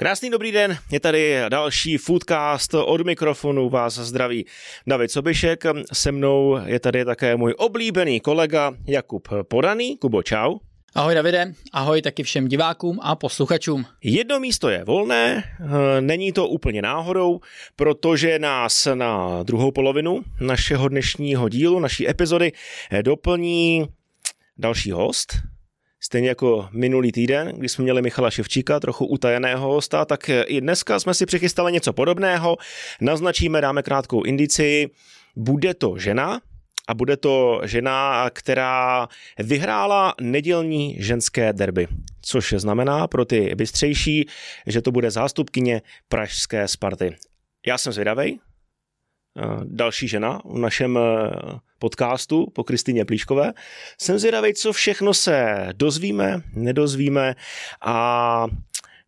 Krásný dobrý den, je tady další Foodcast od mikrofonu, vás zdraví David Sobišek, se mnou je tady také můj oblíbený kolega Jakub Podaný. Kubo, čau. Ahoj Davide, ahoj taky všem divákům a posluchačům. Jedno místo je volné, eh, není to úplně náhodou, protože nás na druhou polovinu našeho dnešního dílu, naší epizody eh, doplní další host, Stejně jako minulý týden, kdy jsme měli Michala Ševčíka, trochu utajeného hosta, tak i dneska jsme si přichystali něco podobného. Naznačíme, dáme krátkou indici. Bude to žena, a bude to žena, která vyhrála nedělní ženské derby. Což znamená pro ty bystřejší, že to bude zástupkyně pražské Sparty. Já jsem zvědavý, další žena v našem eh, podcastu po Kristýně Plíškové. Jsem zvědavý, co všechno se dozvíme, nedozvíme a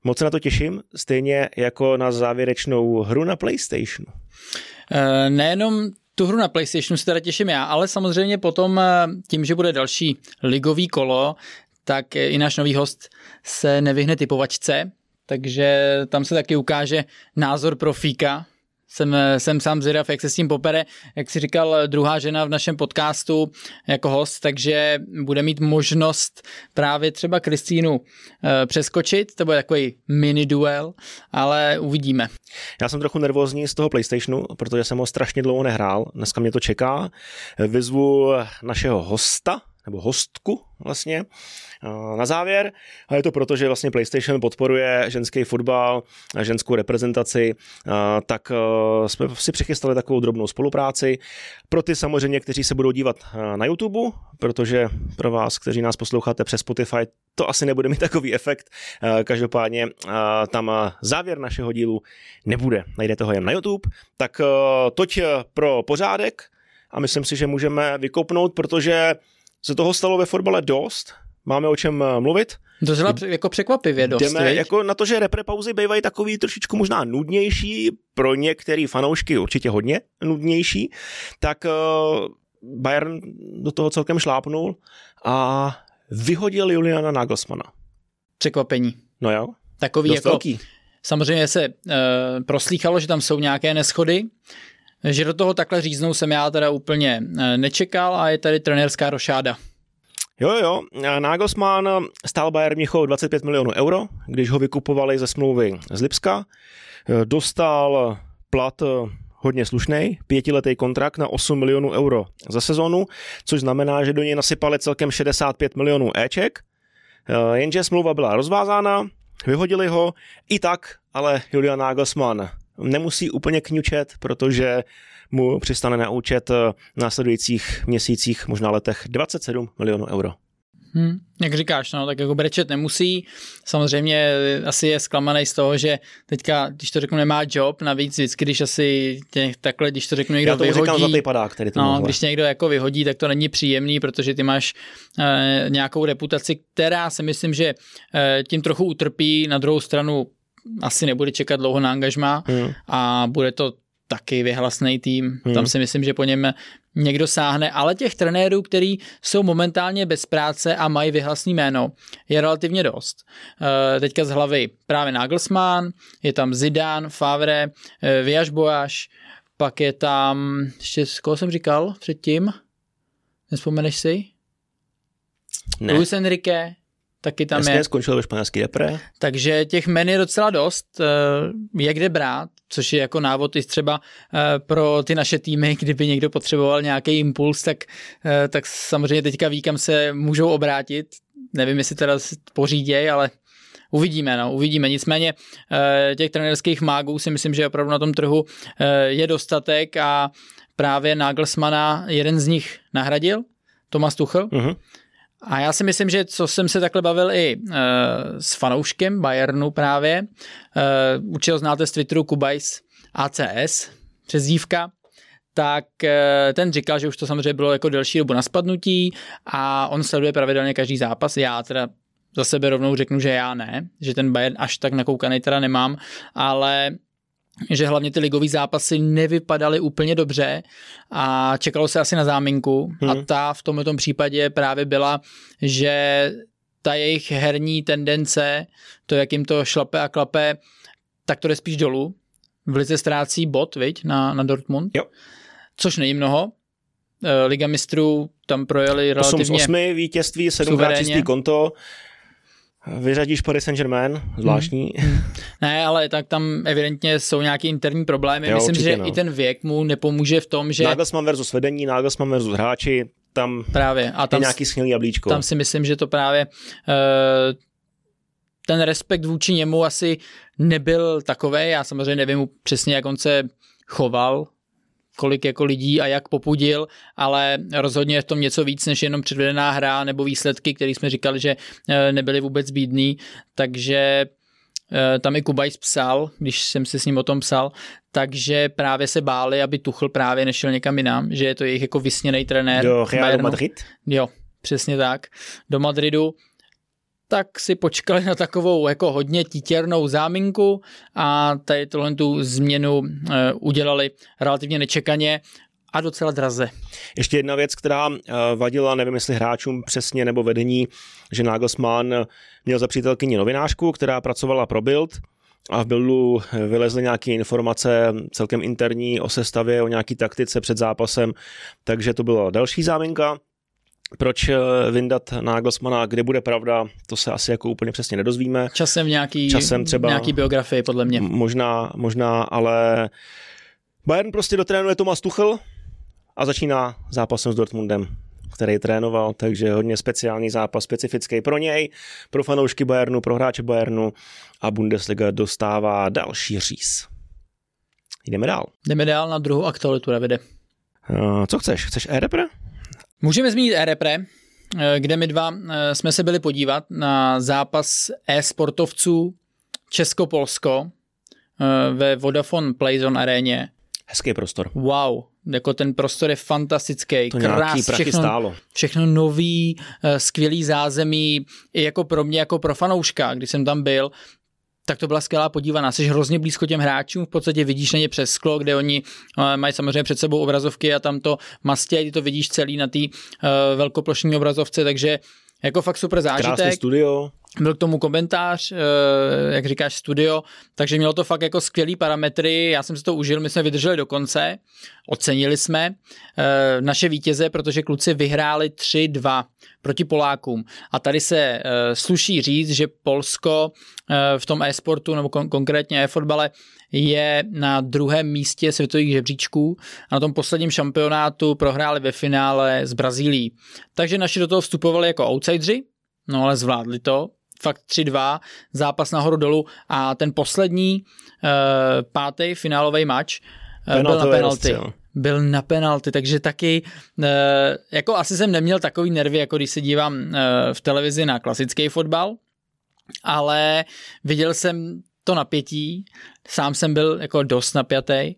moc se na to těším, stejně jako na závěrečnou hru na PlayStationu. Eh, nejenom tu hru na PlayStationu se teda těším já, ale samozřejmě potom eh, tím, že bude další ligový kolo, tak i náš nový host se nevyhne typovačce, takže tam se taky ukáže názor profíka, jsem, jsem sám zvědav, jak se s tím popere, jak si říkal, druhá žena v našem podcastu jako host, takže bude mít možnost právě třeba Kristýnu e, přeskočit, to bude takový mini duel, ale uvidíme. Já jsem trochu nervózní z toho PlayStationu, protože jsem ho strašně dlouho nehrál, dneska mě to čeká. Vyzvu našeho hosta, nebo hostku vlastně na závěr. A je to proto, že vlastně PlayStation podporuje ženský fotbal, ženskou reprezentaci, tak jsme si přichystali takovou drobnou spolupráci. Pro ty samozřejmě, kteří se budou dívat na YouTube, protože pro vás, kteří nás posloucháte přes Spotify, to asi nebude mít takový efekt. Každopádně tam závěr našeho dílu nebude. Najdete ho jen na YouTube. Tak toť pro pořádek a myslím si, že můžeme vykopnout, protože se toho stalo ve fotbale dost, máme o čem eh, mluvit. Docela jako překvapivě dost, Jdeme jako na to, že repre pauzy bývají takový trošičku možná nudnější, pro některé fanoušky určitě hodně nudnější, tak uh, Bayern do toho celkem šlápnul a vyhodil Juliana Nagelsmana. Překvapení. No jo. Takový dost jako... Velký. Samozřejmě se uh, proslýchalo, že tam jsou nějaké neschody, že do toho takhle říznou jsem já teda úplně nečekal a je tady trenérská rošáda. Jo, jo, Nagelsmann stál Bayern Mnichov 25 milionů euro, když ho vykupovali ze smlouvy z Lipska. Dostal plat hodně slušný, pětiletý kontrakt na 8 milionů euro za sezonu, což znamená, že do něj nasypali celkem 65 milionů Eček, jenže smlouva byla rozvázána, vyhodili ho, i tak, ale Julian Nagelsmann nemusí úplně kňučet, protože mu přistane na účet v následujících měsících, možná letech 27 milionů euro. Hmm, jak říkáš, no, tak jako brečet nemusí. Samozřejmě asi je zklamaný z toho, že teďka, když to řeknu, nemá job, navíc vždycky, když asi tě, takhle, když to řeknu někdo Já to vyhodí, zlatý padák, který to no, když tě někdo jako vyhodí, tak to není příjemný, protože ty máš e, nějakou reputaci, která si myslím, že e, tím trochu utrpí, na druhou stranu asi nebude čekat dlouho na angažma hmm. a bude to taky vyhlasný tým. Hmm. Tam si myslím, že po něm někdo sáhne, ale těch trenérů, který jsou momentálně bez práce a mají vyhlasný jméno, je relativně dost. E, teďka z hlavy právě Nagelsmann, je tam Zidane, Favre, e, Viaš Bojaš, pak je tam, ještě koho jsem říkal předtím? Nespomeneš si? Ne. Luis Enrique, taky tam Jasně, je. skončil ve španělský repre. Takže těch men je docela dost, eh, jak kde brát, což je jako návod i třeba eh, pro ty naše týmy, kdyby někdo potřeboval nějaký impuls, tak, eh, tak samozřejmě teďka ví, kam se můžou obrátit. Nevím, jestli teda poříděj, ale Uvidíme, no, uvidíme. Nicméně těch trenerských mágů si myslím, že opravdu na tom trhu je dostatek a právě Nagelsmana jeden z nich nahradil, Tomas Tuchel. Uh-huh. A já si myslím, že co jsem se takhle bavil i uh, s fanouškem Bayernu právě, uh, určitě znáte z Twitteru Kubajs ACS, přezdívka, tak uh, ten říkal, že už to samozřejmě bylo jako delší dobu na spadnutí a on sleduje pravidelně každý zápas. Já teda za sebe rovnou řeknu, že já ne, že ten Bayern až tak nakoukaný teda nemám, ale že hlavně ty ligové zápasy nevypadaly úplně dobře a čekalo se asi na záminku hmm. a ta v tomto případě právě byla, že ta jejich herní tendence, to, jak jim to šlape a klape, tak to jde spíš dolů. V lice ztrácí bod, viď, na, na Dortmund. Jo. Což není mnoho. Eh, Liga mistrů tam projeli 8 z relativně 8 vítězství, 7 suverénně. čistý konto. Vyřadíš Paris Saint-Germain, zvláštní. Ne, ale tak tam evidentně jsou nějaké interní problémy. Jo, Myslím, že no. i ten věk mu nepomůže v tom, že Nagelsmann versus vedení, Nagelsmann versus hráči, tam právě. A je tam, nějaký schnilý jablíčko. tam si myslím, že to právě eh, ten respekt vůči němu asi nebyl takový. Já samozřejmě nevím přesně, jak on se choval, kolik jako lidí a jak popudil, ale rozhodně je v tom něco víc než jenom předvedená hra nebo výsledky, které jsme říkali, že eh, nebyly vůbec bídný, takže eh, tam i Kubajs psal, když jsem si s ním o tom psal, takže právě se báli, aby Tuchl právě nešel někam jinam, že je to jejich jako vysněný trenér. Do Realu Bayernu. Madrid. Jo, přesně tak. Do Madridu tak si počkali na takovou jako hodně títěrnou záminku a tady tohle tu změnu e, udělali relativně nečekaně a docela draze. Ještě jedna věc, která eh, vadila, nevím jestli hráčům přesně nebo vedení, že Nagelsmann měl za přítelkyni novinářku, která pracovala pro Bild a v Bildu vylezly nějaké informace celkem interní o sestavě, o nějaký taktice před zápasem, takže to byla další záminka. Proč eh, vyndat Nagelsmana, kde bude pravda, to se asi jako úplně přesně nedozvíme. Časem v nějaký, Časem třeba- nějaký biografii, podle mě. Možná, možná, ale Bayern prostě dotrénuje Thomas Tuchel a začíná zápasem s Dortmundem, který trénoval, takže hodně speciální zápas, specifický pro něj, pro fanoušky Bayernu, pro hráče Bayernu a Bundesliga dostává další říz. Jdeme dál. Jdeme dál na druhou aktualitu, Davide. Uh, co chceš? Chceš e-repre? Můžeme zmínit e-repre, eh, kde my dva eh, jsme se byli podívat na zápas e-sportovců Česko-Polsko eh, ve Vodafone Playzone aréně. Hezký prostor. Wow, jako ten prostor je fantastický, To krás, všechno, stálo. všechno nový, skvělý zázemí, i jako pro mě, jako pro fanouška, když jsem tam byl, tak to byla skvělá podívaná. Jsi hrozně blízko těm hráčům, v podstatě vidíš na ně přes sklo, kde oni eh, mají samozřejmě před sebou obrazovky a tam to mastějí, ty to vidíš celý na té uh, velkoplošní obrazovce, takže jako fakt super Krásný zážitek. studio. Byl k tomu komentář, eh, jak říkáš, studio, takže mělo to fakt jako skvělý parametry, já jsem si to užil, my jsme vydrželi do konce, ocenili jsme eh, naše vítěze, protože kluci vyhráli 3-2 proti Polákům. A tady se eh, sluší říct, že Polsko v tom e-sportu, nebo kon- konkrétně e-fotbale, je na druhém místě světových žebříčků a na tom posledním šampionátu prohráli ve finále s Brazílií. Takže naši do toho vstupovali jako outsidři, no ale zvládli to, fakt 3-2, zápas nahoru dolů a ten poslední uh, pátý finálový match uh, byl na penalty. Byl na penalty, takže taky, uh, jako asi jsem neměl takový nervy, jako když se dívám v televizi na klasický fotbal, ale viděl jsem to napětí, sám jsem byl jako dost napjatý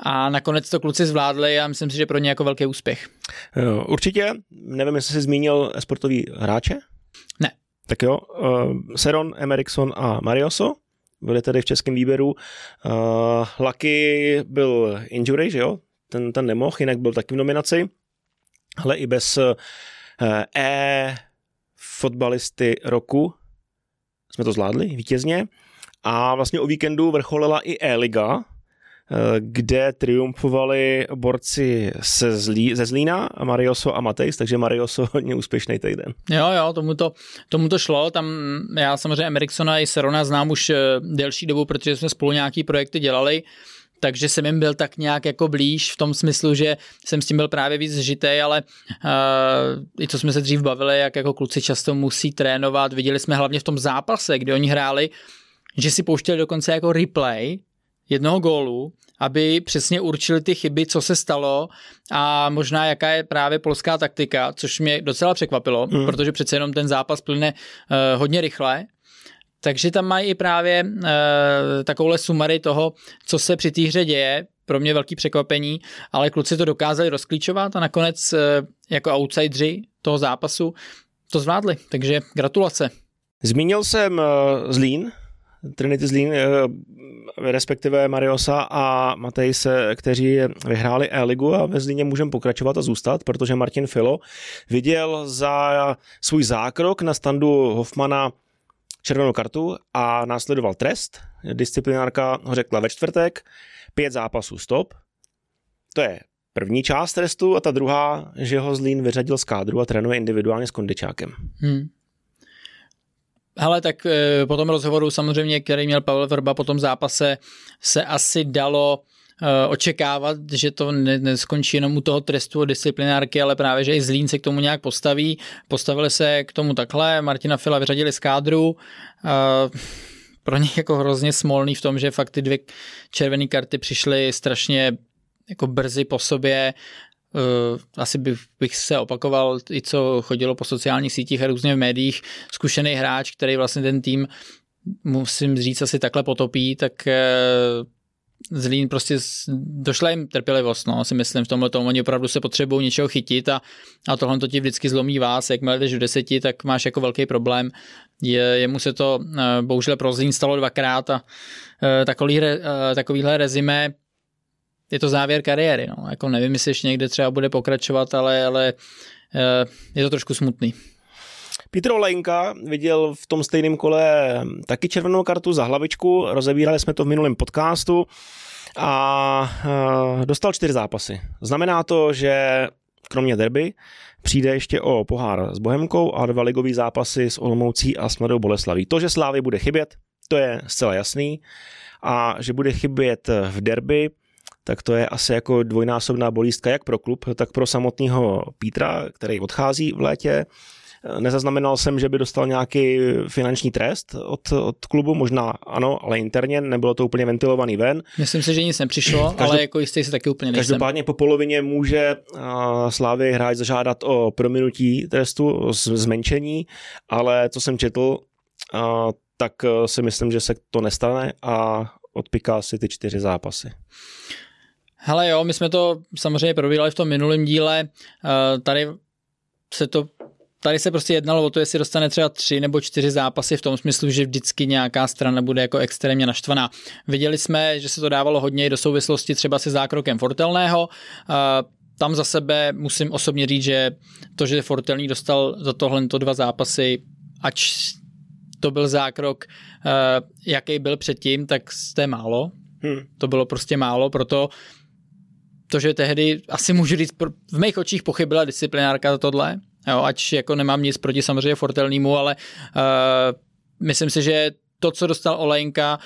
a nakonec to kluci zvládli a myslím si, že pro ně jako velký úspěch. Jo, Určitě, nevím, jestli jsi zmínil sportový hráče? Ne. Tak jo, uh, Seron, Emerikson a Marioso byli tedy v českém výběru. Uh, Lucky byl injury, že jo? Ten, ten nemohl, jinak byl taky v nominaci. Ale i bez e fotbalisty roku jsme to zvládli vítězně. A vlastně o víkendu vrcholila i E-liga, eh, kde triumfovali borci se Zlí, ze Zlína, Marioso a Matejs, takže Marioso hodně úspěšný týden. Jo, jo, tomu to, tomu to šlo. Tam já samozřejmě Emeriksona i Serona znám už eh, delší dobu, protože jsme spolu nějaký projekty dělali, takže jsem jim byl tak nějak jako blíž v tom smyslu, že jsem s tím byl právě víc zžitej, ale uh, i co jsme se dřív bavili, jak jako kluci často musí trénovat. Viděli jsme hlavně v tom zápase, kdy oni hráli, že si pouštěli dokonce jako replay jednoho gólu, aby přesně určili ty chyby, co se stalo a možná jaká je právě polská taktika, což mě docela překvapilo, mm. protože přece jenom ten zápas plyne uh, hodně rychle. Takže tam mají i právě uh, takovouhle sumary toho, co se při té hře děje. Pro mě velký překvapení, ale kluci to dokázali rozklíčovat a nakonec uh, jako outsidři toho zápasu to zvládli. Takže gratulace. Zmínil jsem uh, Zlín, Trinity Zlín, eh, respektive Mariosa a Matejse, kteří vyhráli E-ligu a ve Zlíně můžeme pokračovat a zůstat, protože Martin Filo viděl za svůj zákrok na standu Hoffmana červenou kartu a následoval trest. Disciplinárka ho řekla ve čtvrtek, pět zápasů stop. To je první část trestu a ta druhá, že ho Zlín vyřadil z kádru a trénuje individuálně s kondičákem. Hmm. Hele, tak e, po tom rozhovoru samozřejmě, který měl Pavel Vrba po tom zápase, se asi dalo e, očekávat, že to ne, neskončí jenom u toho trestu disciplinárky, ale právě, že i Zlín se k tomu nějak postaví. Postavili se k tomu takhle, Martina Fila vyřadili z kádru. E, pro ně jako hrozně smolný v tom, že fakt ty dvě červené karty přišly strašně jako brzy po sobě. Uh, asi bych, bych se opakoval i co chodilo po sociálních sítích a různě v médiích. Zkušený hráč, který vlastně ten tým musím říct asi takhle potopí, tak uh, Zlín prostě došla jim trpělivost, no, si myslím v tomhle tomu, oni opravdu se potřebují něčeho chytit a, a tohle to ti vždycky zlomí vás, jakmile jdeš v deseti, tak máš jako velký problém. Je, jemu se to uh, bohužel pro Zlín stalo dvakrát a takový, takovýhle rezime je to závěr kariéry. No. Jako nevím, jestli ještě někde třeba bude pokračovat, ale, ale eh, je to trošku smutný. Petr Olejnka viděl v tom stejném kole taky červenou kartu za hlavičku, rozebírali jsme to v minulém podcastu a eh, dostal čtyři zápasy. Znamená to, že kromě derby přijde ještě o pohár s Bohemkou a dva ligové zápasy s Olomoucí a s Mladou Boleslaví. To, že Slávy bude chybět, to je zcela jasný a že bude chybět v derby, tak to je asi jako dvojnásobná bolístka jak pro klub, tak pro samotného Pítra, který odchází v létě. Nezaznamenal jsem, že by dostal nějaký finanční trest od, od klubu, možná ano, ale interně, nebylo to úplně ventilovaný ven. Myslím si, že nic nepřišlo, Každop... ale jako jistý se taky úplně nejsem. Každopádně po polovině může Slávy hráč zažádat o prominutí trestu, o zmenšení, ale co jsem četl, tak si myslím, že se to nestane a odpiká si ty čtyři zápasy. Hele jo, my jsme to samozřejmě probírali v tom minulém díle, eh, tady se to Tady se prostě jednalo o to, jestli dostane třeba tři nebo čtyři zápasy v tom smyslu, že vždycky nějaká strana bude jako extrémně naštvaná. Viděli jsme, že se to dávalo hodně i do souvislosti třeba se zákrokem Fortelného. Eh, tam za sebe musím osobně říct, že to, že Fortelný dostal za tohle dva zápasy, ač to byl zákrok, eh, jaký byl předtím, tak to je málo. Hmm. To bylo prostě málo, proto to, že tehdy asi můžu říct, v mých očích pochybila disciplinárka za tohle, jo, ač jako nemám nic proti samozřejmě Fortelnímu, ale uh, myslím si, že to, co dostal Olejnka,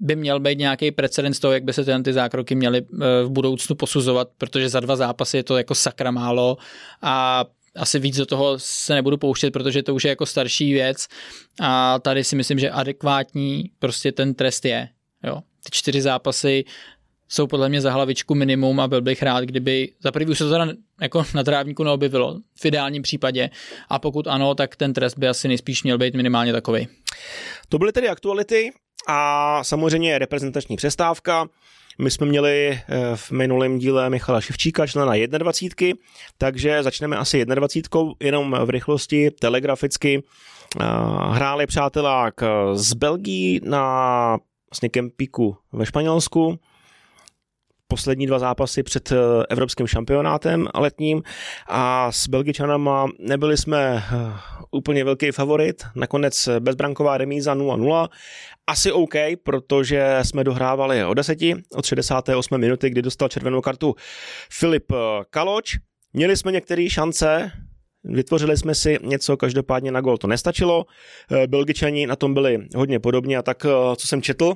by měl být nějaký precedens toho, jak by se ty zákroky měly uh, v budoucnu posuzovat, protože za dva zápasy je to jako sakra málo a asi víc do toho se nebudu pouštět, protože to už je jako starší věc a tady si myslím, že adekvátní prostě ten trest je. Jo. Ty čtyři zápasy jsou podle mě za hlavičku minimum a byl bych rád, kdyby za prvý už se to teda jako na trávníku neobjevilo v ideálním případě a pokud ano, tak ten trest by asi nejspíš měl být minimálně takový. To byly tedy aktuality a samozřejmě reprezentační přestávka. My jsme měli eh, v minulém díle Michala Ševčíka, člena 21, takže začneme asi 21, jenom v rychlosti, telegraficky. Eh, hráli přátelák z Belgii na vlastně kempíku ve Španělsku, poslední dva zápasy před eh, evropským šampionátem letním a s Belgičanama nebyli jsme eh, úplně velký favorit, nakonec bezbranková remíza 0-0, asi OK, protože jsme dohrávali o deseti, od 68 minuty, kdy dostal červenou kartu Filip eh, Kaloč. Měli jsme některé šance, Vytvořili jsme si něco, každopádně na gol to nestačilo. Belgičani na tom byli hodně podobně a tak, co jsem četl,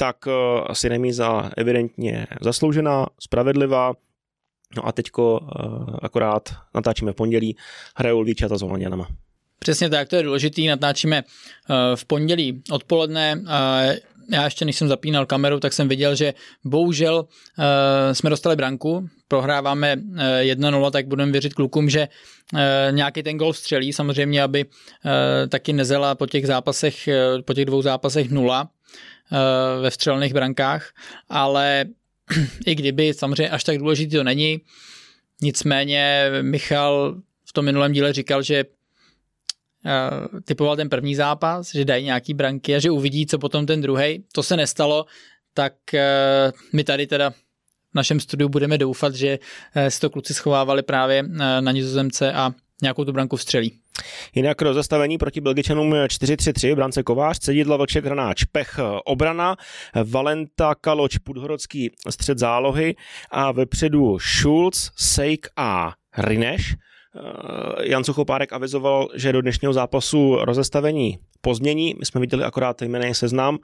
tak uh, asi remíza evidentně zasloužená, spravedlivá. No a teďko uh, akorát natáčíme v pondělí, hrajou Líčata s Holanděnama. Přesně tak, to je důležitý, natáčíme uh, v pondělí odpoledne. Já ještě než jsem zapínal kameru, tak jsem viděl, že bohužel jsme dostali branku, prohráváme uh, 1-0, tak budeme věřit klukům, že nějaký ten gol střelí, samozřejmě, aby taky nezela po těch zápasech, po těch dvou zápasech nula, Eh, ve vstřelných brankách, ale i kdyby samozřejmě až tak důležitý to není, nicméně Michal v tom minulém díle říkal, že uh, typoval ten první zápas, že dají nějaký branky a že uvidí, co potom ten druhý. To se nestalo, tak uh, my tady teda v našem studiu budeme doufat, že si to kluci schovávali právě na nizozemce a nějakou tu branku vstřelí. Jinak rozestavení proti Belgičanům 4-3-3, brance Kovář, Cedidla, Vlček, Hranáč, Pech, obrana, Valenta, Kaloč, Pudhorodský, střed zálohy a vepředu Schulz, Sejk a Rineš. Jan Suchopárek avizoval, že do dnešního zápasu rozestavení pozmění. My jsme viděli akorát jmený seznam.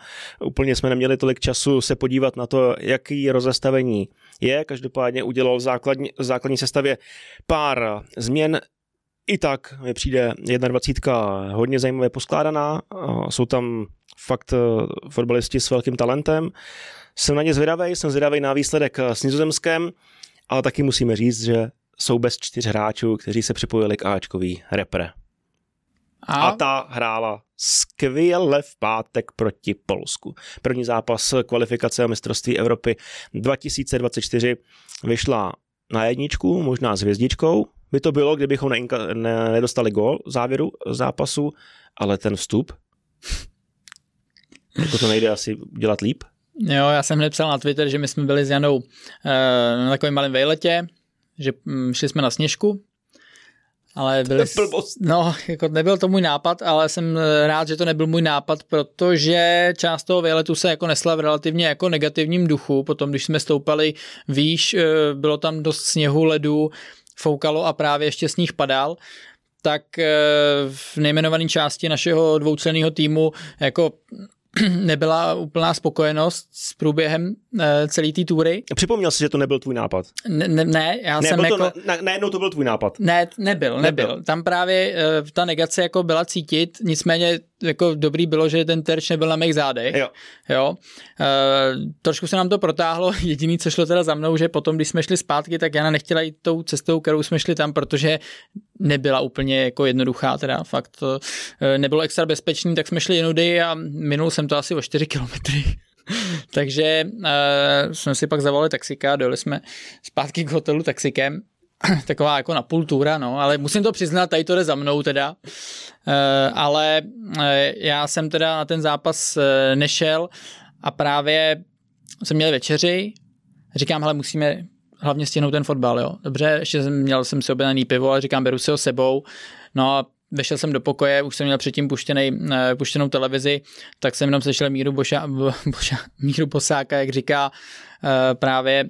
Úplně jsme neměli tolik času se podívat na to, jaký rozestavení je. Každopádně udělal v základní, v základní sestavě pár změn. I tak mi přijde 21 hodně zajímavě poskládaná. Jsou tam fakt eh, fotbalisti s velkým talentem. Jsem na ně zvědavý, jsem zvědavý na výsledek s Nizozemskem, ale taky musíme říct, že jsou bez čtyř hráčů, kteří se připojili k Ačkový repre. A? a ta hrála skvěle v pátek proti Polsku. První zápas kvalifikace a mistrovství Evropy 2024 vyšla na jedničku, možná s hvězdičkou. By to bylo, kdybychom neinka, ne, nedostali gol v závěru zápasu, ale ten vstup, jako to nejde asi dělat líp. Jo, já jsem hned psal na Twitter, že my jsme byli s Janou e, na takovém malém vejletě, že mm, šli jsme na sněžku, ale byli, no, jako nebyl to můj nápad, ale jsem eh, rád, že to nebyl můj nápad, protože část toho výletu se jako nesla v relativně jako negativním duchu. Potom, když jsme stoupali výš, eh, bylo tam dost sněhu, ledu, foukalo a právě ještě sníh padal tak eh, v nejmenované části našeho dvoučlenného týmu jako nebyla úplná spokojenost s průběhem uh, celé té tury. Připomněl jsi, že to nebyl tvůj nápad? Ne, ne, ne já ne, jsem to, jako... Na, najednou to byl tvůj nápad. Ne, nebyl, nebyl. nebyl. Tam právě uh, ta negace jako byla cítit, nicméně jako dobrý bylo, že ten terč nebyl na mých zádech. Jo. jo. Uh, trošku se nám to protáhlo, jediný, co šlo teda za mnou, že potom, když jsme šli zpátky, tak Jana nechtěla jít tou cestou, kterou jsme šli tam, protože nebyla úplně jako jednoduchá, teda fakt uh, nebylo extra bezpečný, tak jsme šli jinudy a minul jsem to asi o 4 kilometry. Takže uh, jsme si pak zavolali taxika, dojeli jsme zpátky k hotelu taxikem taková jako na půl tura, no, ale musím to přiznat, tady to jde za mnou teda, e, ale e, já jsem teda na ten zápas e, nešel a právě jsme měli večeři, říkám, hele, musíme hlavně stihnout ten fotbal, jo. Dobře, ještě jsem, měl jsem si objednaný pivo, ale říkám, beru si ho sebou, no a vešel jsem do pokoje, už jsem měl předtím puštěnej, puštěnou televizi, tak jsem jenom sešel Míru, Boša, Boša, Míru Bosáka, jak říká právě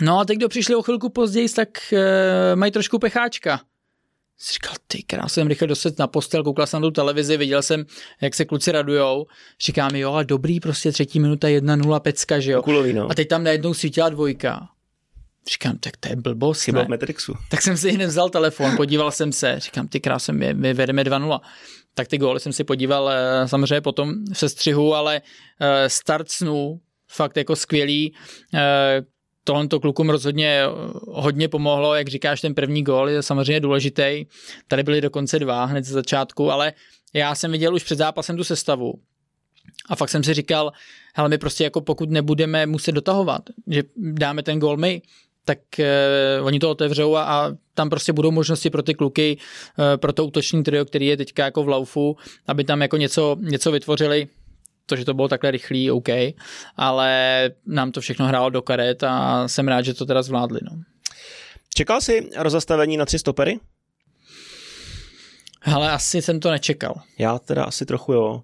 No a teď, kdo přišli o chvilku později, tak uh, mají trošku pecháčka. Jsi říkal, ty krás, jsem rychle doset na postel, koukal jsem na tu televizi, viděl jsem, jak se kluci radujou. Říkám, jo, a dobrý, prostě třetí minuta, jedna nula pecka, že jo. Kulový, no. A teď tam najednou svítila dvojka. Říkám, tak to je blbost, Chyba v Matrixu. Tak jsem si hned vzal telefon, podíval jsem se, říkám, ty krásem, my, my vedeme 2-0. Tak ty góly jsem si podíval eh, samozřejmě potom v sestřihu, ale eh, start snů, fakt jako skvělý tohle to klukům rozhodně hodně pomohlo, jak říkáš, ten první gól je samozřejmě důležitý. Tady byly dokonce dva hned ze začátku, ale já jsem viděl už před zápasem tu sestavu a fakt jsem si říkal, hele, my prostě jako pokud nebudeme muset dotahovat, že dáme ten gól my, tak uh, oni to otevřou a, a tam prostě budou možnosti pro ty kluky, uh, pro to útoční trio, který je teďka jako v laufu, aby tam jako něco, něco vytvořili to, že to bylo takhle rychlý, OK, ale nám to všechno hrálo do karet a jsem rád, že to teda zvládli. No. Čekal jsi rozastavení na tři stopery? Ale asi jsem to nečekal. Já teda asi trochu jo.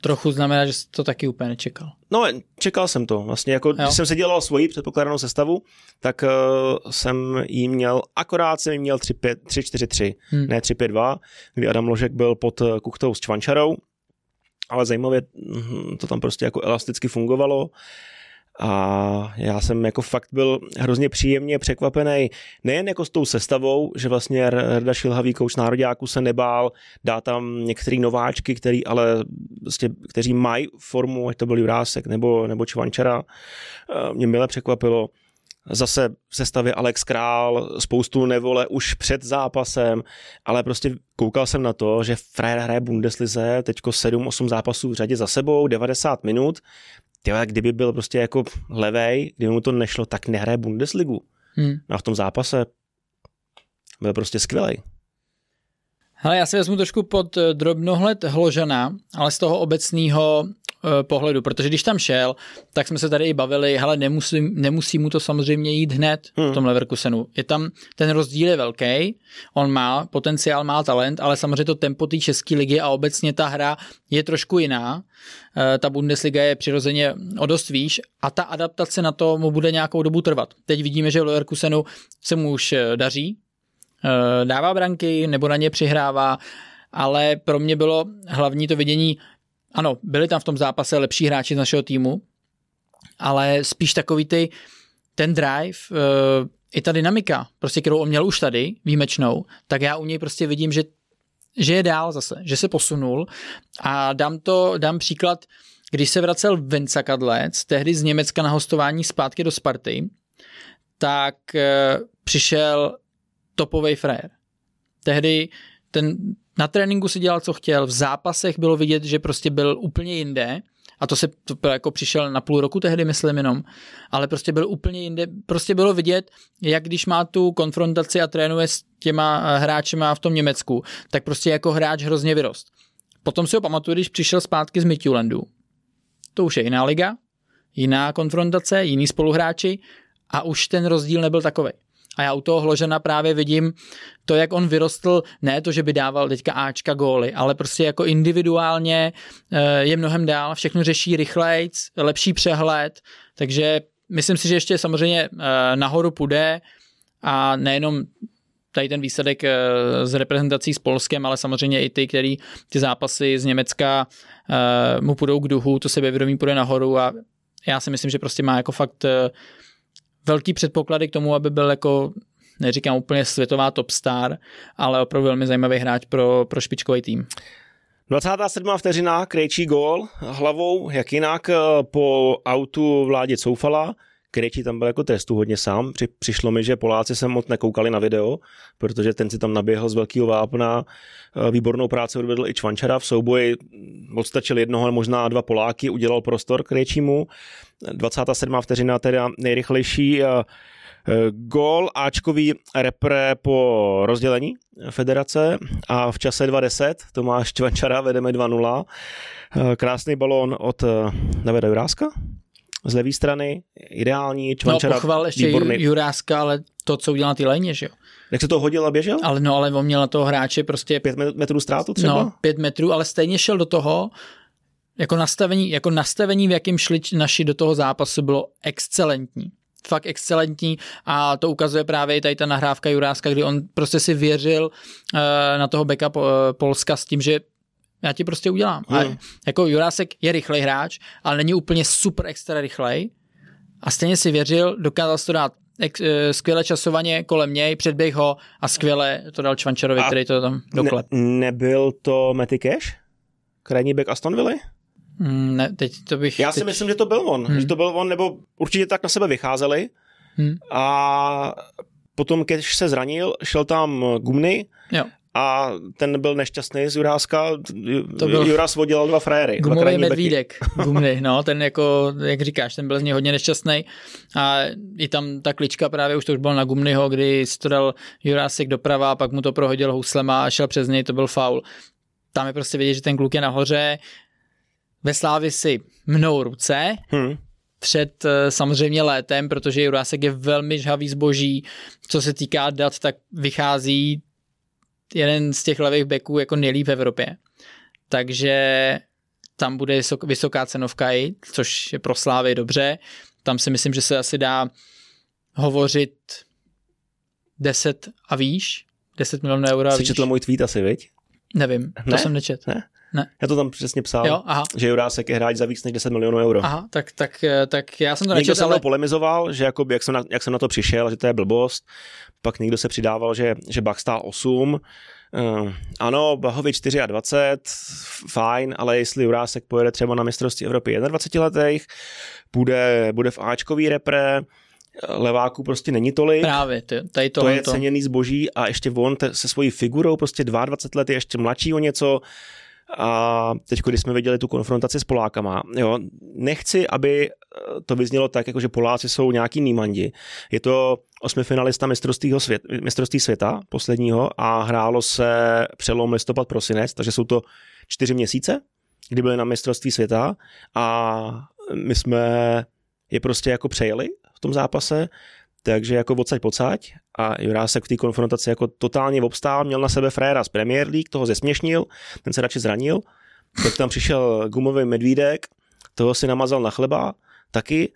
Trochu znamená, že jsi to taky úplně nečekal. No, čekal jsem to. Vlastně jako, jo. když jsem se dělal svoji předpokládanou sestavu, tak uh, jsem jí měl, akorát jsem jí měl 3-4-3, hmm. ne 3-5-2, kdy Adam Ložek byl pod eh, kuchtou s Čvančarou ale zajímavě hm, to tam prostě jako elasticky fungovalo. A já jsem jako fakt byl hrozně příjemně překvapený, nejen jako s tou sestavou, že vlastně Rda Šilhavý kouč nároďáku se nebál, dá tam některý nováčky, který ale vlastně, kteří mají formu, ať to byl Jurásek nebo, nebo Čvančara, mě milé překvapilo, zase v sestavě Alex Král, spoustu nevole už před zápasem, ale prostě koukal jsem na to, že Frajer hraje Bundeslize, teďko 7-8 zápasů v řadě za sebou, 90 minut, tyhle, kdyby byl prostě jako levej, kdyby mu to nešlo, tak nehraje Bundesligu. Hmm. No a v tom zápase byl prostě skvělý. Hele, já si vezmu trošku pod eh, drobnohled Hložana, ale z toho obecného pohledu, protože když tam šel, tak jsme se tady i bavili, hele, nemusí, nemusí mu to samozřejmě jít hned hmm. v tom Leverkusenu. Je tam, ten rozdíl je velký, on má potenciál, má talent, ale samozřejmě to tempo té české ligy a obecně ta hra je trošku jiná. Eh, ta Bundesliga je přirozeně o dost výš a ta adaptace na to mu bude nějakou dobu trvat. Teď vidíme, že v Leverkusenu se mu už eh, daří, dává branky nebo na ně přihrává, ale pro mě bylo hlavní to vidění, ano, byli tam v tom zápase lepší hráči z našeho týmu, ale spíš takový ty, ten drive, uh, i ta dynamika, prostě kterou on měl už tady, výjimečnou, tak já u něj prostě vidím, že, že je dál zase, že se posunul a dám to, dám příklad, když se vracel Vince Kadlec, tehdy z Německa na hostování zpátky do Sparty, tak uh, přišel topový frajer. Tehdy ten na tréninku si dělal, co chtěl, v zápasech bylo vidět, že prostě byl úplně jinde, a to se to jako přišel na půl roku tehdy, myslím jenom, ale prostě byl úplně jinde. Prostě bylo vidět, jak když má tu konfrontaci a trénuje s těma eh, hráčema v tom Německu, tak prostě jako hráč hrozně vyrost. Potom si ho pamatuju, když přišel zpátky z Midtjyllandu. To už je jiná liga, jiná konfrontace, jiný spoluhráči a už ten rozdíl nebyl takový. A já u toho Hložena právě vidím to, jak on vyrostl, ne to, že by dával teďka Ačka góly, ale prostě jako individuálně eh, je mnohem dál, všechno řeší rychlejc, lepší přehled, takže myslím si, že ještě samozřejmě eh, nahoru půjde a nejenom tady ten výsledek eh, z reprezentací s Polskem, ale samozřejmě i ty, který ty zápasy z Německa mu půjdou k duhu, to sebevědomí půjde nahoru a já si myslím, že prostě má jako fakt velký předpoklady k tomu, aby byl jako neříkám úplně světová top star, ale opravdu velmi zajímavý hráč pro, pro špičkový tým. 27. vteřina, krejčí gól hlavou, jak jinak eh, po autu vládě Coufala. Krejčí tam byl jako trestu hodně sám. Při, přišlo mi, že Poláci se moc nekoukali na video, protože ten si tam naběhl z velkého vápna. Eh, výbornou práci odvedl i Čvančara v souboji. Odstačil jednoho, možná dva Poláky, udělal prostor Krejčímu. 27. vteřina teda nejrychlejší eh, gól Ačkový repre po rozdělení federace a v čase 2.10 Tomáš Čvančara vedeme 2-0. Eh, krásný balón od Davida Juráska z levé strany, ideální, Čvančara no, pochval ještě výborný. Juráska, ale to, co udělal té léně, že jo? Jak se to hodil a běžel? Ale no, ale on měl na toho hráče prostě... Pět metrů ztrátu třeba? No, pět metrů, ale stejně šel do toho, jako nastavení, jako nastavení, v jakém šli naši do toho zápasu, bylo excelentní fakt excelentní a to ukazuje právě i tady ta nahrávka Juráska, kdy on prostě si věřil uh, na toho beka uh, Polska s tím, že já ti prostě udělám. Hmm. A jako Jurásek je rychlej hráč, ale není úplně super extra rychlej a stejně si věřil, dokázal to dát ex, uh, skvěle časovaně kolem něj, předběh ho a skvěle to dal Čvančarovi, který to tam doklep. Ne, nebyl to Matty Cash? Krajní back Aston Villa? Mm, ne, teď to bych... Já si teď... myslím, že to byl on. Hmm. Že to byl on, nebo určitě tak na sebe vycházeli. Hmm. A potom, když se zranil, šel tam Gumny jo. A ten byl nešťastný z Juráska. To byl... Juras vodil dva frajery. Gumový medvídek. Gumny, no, ten jako, jak říkáš, ten byl z něj hodně nešťastný. A i tam ta klička právě už to už bylo na Gumnyho, kdy to dal Jurásek doprava, pak mu to prohodil houslema a šel přes něj, to byl faul. Tam je prostě vidět, že ten kluk je nahoře, ve Slávi si mnou ruce, hmm. před eh, samozřejmě létem, protože Jurásek je velmi žhavý zboží. Co se týká dat, tak vychází jeden z těch levých beků jako nejlíp v Evropě. Takže tam bude vysoká cenovka i, což je pro Slávy dobře. Tam si myslím, že se asi dá hovořit 10 a výš, 10 milionů euro a výš. Jsi četl můj tweet asi, viď? Nevím, to ne? jsem nečet. Ne? Ne. Já to tam přesně psal, jo, aha. že Jurásek je hráč za víc než 10 milionů euro. Aha, tak, tak, tak já jsem to Někdo nečet, ale... polemizoval, že jakoby, jak, jsem na, jak jsem na to přišel, že to je blbost. Pak někdo se přidával, že, že Bach stál 8. Uh, eh, ano, Bahovi 24, fajn, ale jestli Jurásek pojede třeba na mistrovství Evropy 21 letech, bude, bude v Ačkový repre, leváků prostě není tolik. Právě, tady to, to je to. ceněný zboží a ještě on te, se svojí figurou prostě 22 let je ještě mladší o něco, A teď, když jsme viděli tu konfrontaci s Polákama, jo, nechci, aby to vyznělo tak, jako že Poláci jsou nějaký nímandi. Je to osmifinalista mistrovství, svět, mistrovství světa posledního a hrálo se přelom listopad prosinec, takže jsou to čtyři měsíce, kdy byli na mistrovství světa a my jsme je prostě jako přejeli v tom zápase, takže jako odsaď pocať a Jurásek v té konfrontaci jako totálně obstál, měl na sebe fréra z Premier League, toho zesměšnil, ten se radši zranil, tak tam přišel gumový medvídek, toho si namazal na chleba taky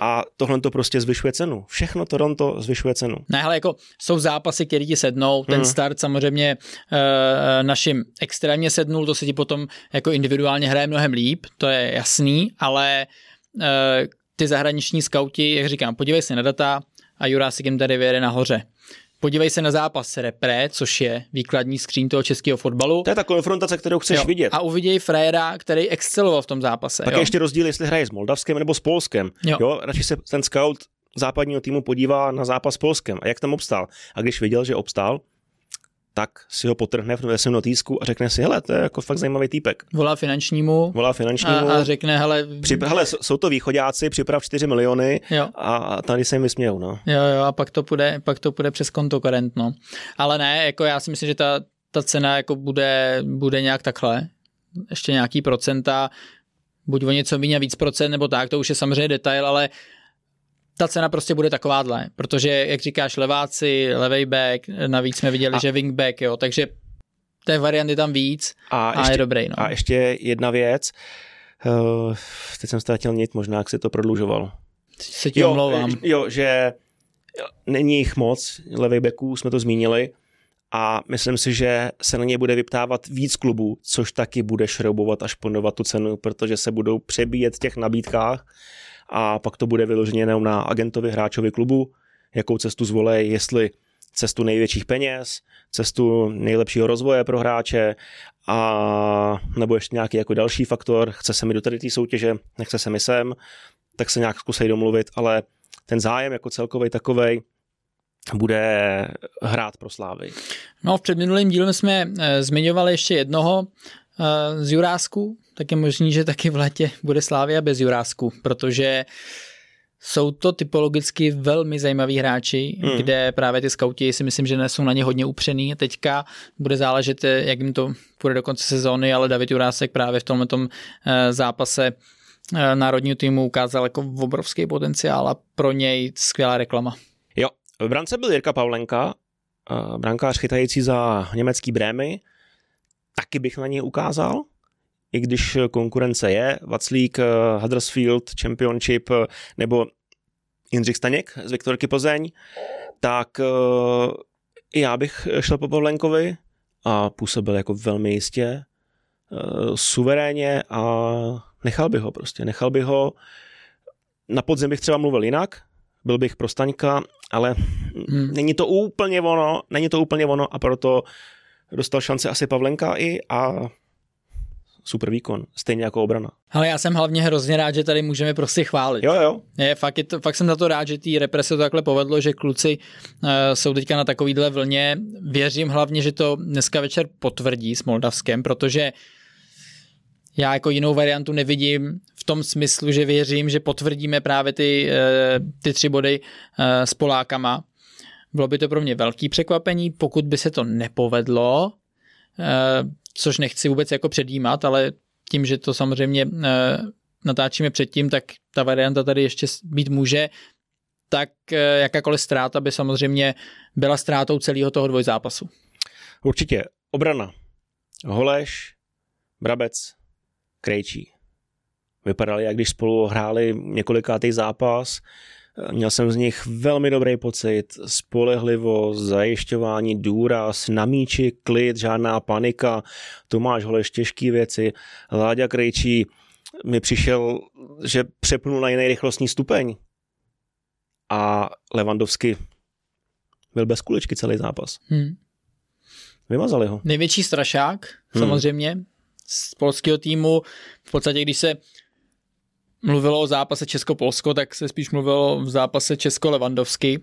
a tohle to prostě zvyšuje cenu. Všechno to zvyšuje cenu. Ne, ale jako jsou zápasy, které ti sednou, ten hmm. start samozřejmě e, našim extrémně sednul, to se ti potom jako individuálně hraje mnohem líp, to je jasný, ale e, ty zahraniční skauti, jak říkám, podívej se na data a Jurásik jim tady vyjede nahoře. Podívej se na zápas Repre, což je výkladní skříň toho českého fotbalu. To je ta konfrontace, kterou chceš jo. vidět. A uviděj Frejera, který exceloval v tom zápase. Tak jo. je ještě rozdíl, jestli hraje s Moldavskem nebo s Polskem. Jo. jo. Radši se ten scout západního týmu podívá na zápas s Polskem a jak tam obstál. A když viděl, že obstál, tak si ho potrhne ve svém notýsku a řekne si, hele, to je jako fakt zajímavý týpek. Volá finančnímu. Volá finančnímu. A, a řekne, hele... Přip, hele, jsou to východáci, připrav 4 miliony jo. a tady se jim vysmějou, no. Jo, jo, a pak to půjde, pak to půjde přes konto korent, no. Ale ne, jako já si myslím, že ta, ta cena jako bude, bude nějak takhle. Ještě nějaký procenta, buď o něco méně a víc procent, nebo tak, to už je samozřejmě detail, ale ta cena prostě bude takováhle, protože, jak říkáš, leváci, levej back, navíc jsme viděli, a... že wingback, jo, takže té varianty tam víc a, a ještě, je dobrý. No. A ještě jedna věc, uh, teď jsem ztratil nit, možná jak se to prodlužoval. Se ti jo, omlouvám. Jo, že není jich moc, levej backů jsme to zmínili, a myslím si, že se na ně bude vyptávat víc klubů, což taky bude šroubovat a šponovat tu cenu, protože se budou přebíjet v těch nabídkách a pak to bude vyloženě jenom na agentovi hráčovi klubu, jakou cestu zvolej, jestli cestu největších peněz, cestu nejlepšího rozvoje pro hráče a nebo ještě nějaký jako další faktor, chce se mi do tady té soutěže, nechce se mi sem, tak se nějak zkusej domluvit, ale ten zájem jako celkový takovej bude hrát pro Slávy. No v předminulém díle jsme e, zmiňovali ještě jednoho e, z Jurásku, tak je možný, že taky v létě bude Slávia bez Jurásku, protože jsou to typologicky velmi zajímaví hráči, hmm. kde právě ty skauti si myslím, že jsou na ně hodně upřený. Teďka bude záležet, jak jim to půjde do konce sezóny, ale David Jurásek právě v tomhle eh, zápase eh, národního týmu ukázal jako obrovský potenciál a pro něj skvělá reklama. Jo, v brance byl Jirka Pavlenka, eh, brankář chytající za německý Brémy, taky bych na něj ukázal, i když konkurence je, Vaclík, eh, Huddersfield, Championship eh, nebo Jindřich Staněk z Viktorky Plzeň, tak eh, i já bych šel po Pavlenkovi a působil jako velmi jistě, suverénně a nechal bych ho prostě, nechal bych ho. Na podzim bych třeba mluvil jinak, byl bych pro Staňka, ale hmm. není to úplně ono, není to úplně ono a proto dostal šance asi Pavlenka i a super výkon, stejně jako obrana. Ale já jsem hlavně hrozně rád, že tady můžeme prostě chválit. Jo, jo. Je, fakt, je to, fakt jsem za to rád, že ty represe to takhle povedlo, že kluci uh, jsou teďka na takovýhle vlně. Věřím hlavně, že to dneska večer potvrdí s Moldavskem, protože já jako jinou variantu nevidím v tom smyslu, že věřím, že potvrdíme právě ty, uh, ty tři body uh, s Polákama. Bylo by to pro mě velký překvapení, pokud by se to nepovedlo, což nechci vůbec jako předjímat, ale tím, že to samozřejmě eh, natáčíme předtím, tak ta varianta tady ještě být může, tak eh, jakákoliv ztráta by samozřejmě byla ztrátou celého toho dvojzápasu. Určitě. Obrana. Holeš, Brabec, Krejčí. Vypadali, jak když spolu hráli několikátý zápas, Měl jsem z nich velmi dobrý pocit, spolehlivost, zajišťování, důraz, na míči, klid, žádná panika, Tomáš Holeš těžké věci, Láďa Krejčí mi přišel, že přepnul na jiný rychlostní stupeň a Levandovsky byl bez kuličky celý zápas. Hmm. Vymazali ho. Největší strašák, hmm. samozřejmě, z polského týmu. V podstatě, když se mluvilo o zápase Česko-Polsko, tak se spíš mluvilo v zápase Česko-Levandovsky.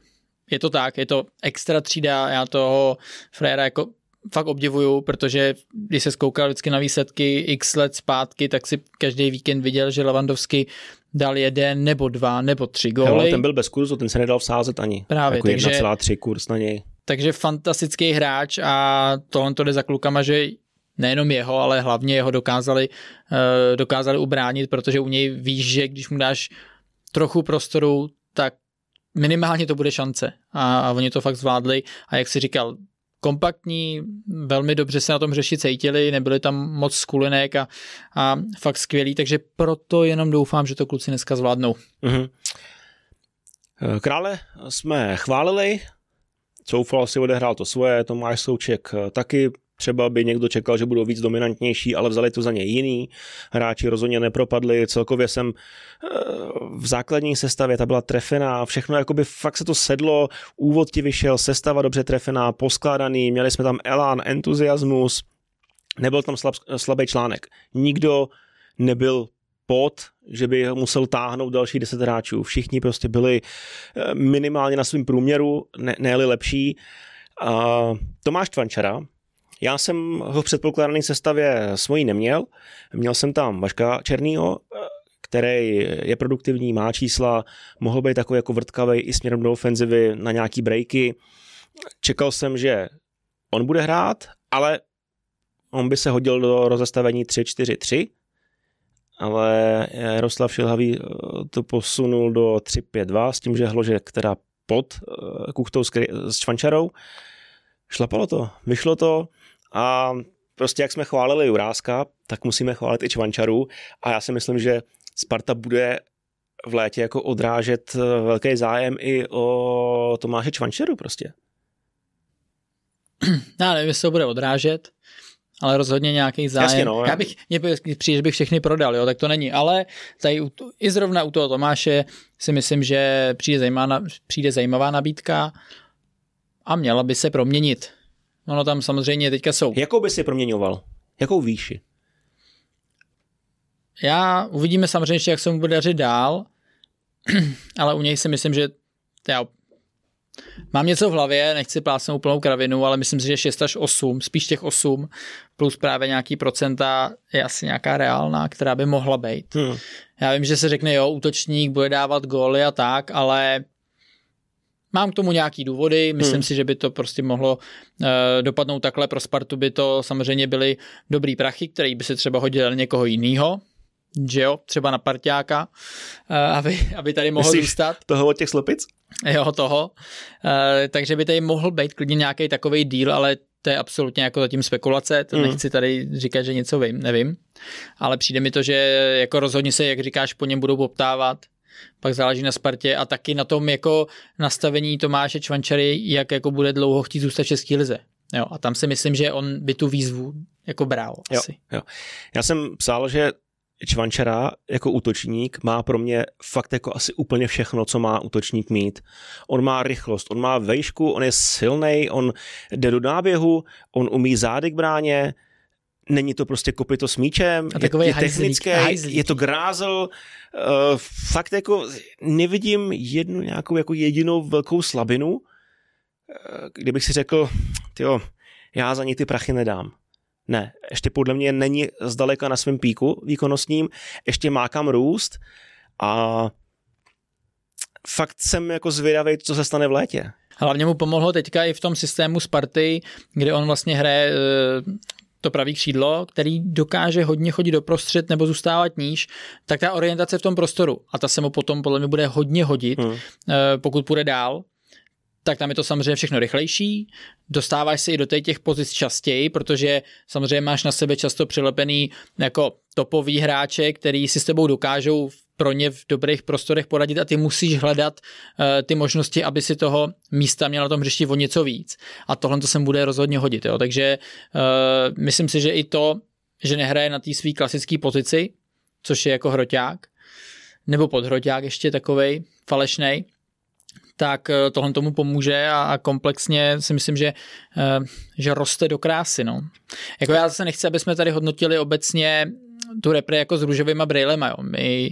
Je to tak, je to extra třída, já toho Frejera jako fakt obdivuju, protože když se zkoukal vždycky na výsledky x let zpátky, tak si každý víkend viděl, že Lewandowski dal jeden nebo dva nebo tři góly. Hele, ten byl bez kurzu, ten se nedal vsázet ani. Právě, jako takže- 1,3 kurz na něj. Takže fantastický hráč a tohle to jde za klukama, že nejenom jeho, ale hlavně jeho dokázali, eh, dokázali ubránit, protože u něj víš, že když mu dáš trochu prostoru, tak minimálně to bude šance. A, a oni to fakt zvládli. A jak si říkal, kompaktní, velmi dobře se na tom řešit cítili, nebyly tam moc skulinek a, a fakt skvělý, takže proto jenom doufám, že to kluci dneska zvládnou. Mhm. Eh, Krále jsme chválili, Coufal si odehrál to svoje, Tomáš Souček eh, taky, třeba by někdo čekal, že budou víc dominantnější, ale vzali to za ně jiný. Hráči rozhodně nepropadli, celkově jsem eh, v základní sestavě, ta byla trefená, všechno jakoby fakt se to sedlo, úvod ti vyšel, sestava dobře trefená, poskládaný, měli jsme tam elán, entuziasmus, nebyl tam slab, slabý článek. Nikdo nebyl pod, že by musel táhnout další deset hráčů. Všichni prostě byli eh, minimálně na svém průměru, ne, ne lepší. A Tomáš Tvančara, já jsem ho v předpokládané sestavě svojí neměl. Měl jsem tam Vaška Černýho, který je produktivní, má čísla, mohl být takový jako vrtkavý i směrem do ofenzivy na nějaký breaky. Čekal jsem, že on bude hrát, ale on by se hodil do rozestavení 3-4-3, ale Jaroslav Šilhavý eh, to posunul do 3-5-2 s tím, že Hložek teda pod eh, Kuchtou s Čvančarou. Šlapalo to, vyšlo to a prostě jak jsme chválili Juráska, tak musíme chválit i Čvančaru a já si myslím, že Sparta bude v létě jako odrážet eh, velký zájem i o Tomáše Čvančaru prostě. Já nevím, jestli to bude odrážet, ale rozhodně nějaký zájem. Jasně, no, já bych, mě přijde, že bych všechny prodal, jo, tak to není, ale tady u i zrovna u toho Tomáše si myslím, že přijde zajímavá, přijde zajímavá nabídka a měla by se proměnit. Ono tam samozřejmě teďka jsou. Jakou by si proměňoval? Jakou výši? Já uvidíme samozřejmě ještě, jak se mu bude dařit dál, ale u něj si myslím, že já mám něco v hlavě, nechci plácnout úplnou kravinu, ale myslím si, že 6 až 8, spíš těch 8, plus právě nějaký procenta je asi nějaká reálná, která by mohla být. Hmm. Já vím, že se řekne, jo, útočník bude dávat góly a tak, ale mám k tomu nějaký důvody, myslím Hmm. si, že by to prostě mohlo uh, dopadnout takhle, pro Spartu by to samozřejmě byly dobrý prachy, který by se třeba hodil na někoho jiného, že jo, třeba na parťáka, uh, aby, aby tady mohl Myslíš- zůstat. Toho od těch slepic? Jo, toho. E, takže by tady mohl být klidně nějaký takový díl, ale to je absolutně jako zatím spekulace, to Mm. nechci tady říkat, že něco vím, nevím. Ale přijde mi to, že jako rozhodně se, jak říkáš, po něm budou poptávat, pak záleží na Spartě a taky na tom jako nastavení Tomáše Čvančary, jak jako bude dlouho chtít zůstat v České lize. Jo, a tam si myslím, že on by tu výzvu jako bral Jo, asi. jo. Já jsem psal, že Čvančara jako útočník má pro mě fakt jako asi úplně všechno, co má útočník mít. On má rychlost, on má vejšku, on je silný, on jde do náběhu, on umí zády k bráně, není to prostě kopito s míčem, A je, je hajzlík, technický, hajzlík. je to grázel, uh, fakt jako nevidím jednu nějakou jako jedinou velkou slabinu, Eh, kdybych si řekl, tyjo, já za ní ty prachy nedám. Ne, ještě podle mě není zdaleka na svém píku výkonnostním, ještě má kam růst a fakt jsem jako zvědavý, co se stane v létě. Hlavně mu pomohlo teďka i v tom systému Sparty, kde on vlastně hraje eh, to pravý křídlo, který dokáže hodně chodit do prostřed nebo zůstávat níž, tak ta orientace v tom prostoru a ta se mu potom podle mě bude hodně hodit, Hmm. eh, pokud půjde dál, tak tam je to samozřejmě všechno rychlejší, dostáváš se i do těch- pozic častěji, protože samozřejmě máš na sebe často přilepený jako topový hráče, který si s tebou dokážou pro ně v dobrých prostorech poradit a ty musíš hledat uh, ty možnosti, aby si toho místa měl na tom hřišti o něco víc. A tohle to se bude rozhodně hodit. Jo. Takže uh, myslím si, že i to, že nehraje na té své klasické pozici, což je jako hroťák, nebo podhroťák ještě takovej falešnej, tak eh, tohle tomu pomůže a, a komplexně si myslím, že, že roste do krásy. No. Jako já zase nechci, aby jsme tady hodnotili obecně tu repre jako s růžovýma brýlema. Jo. My,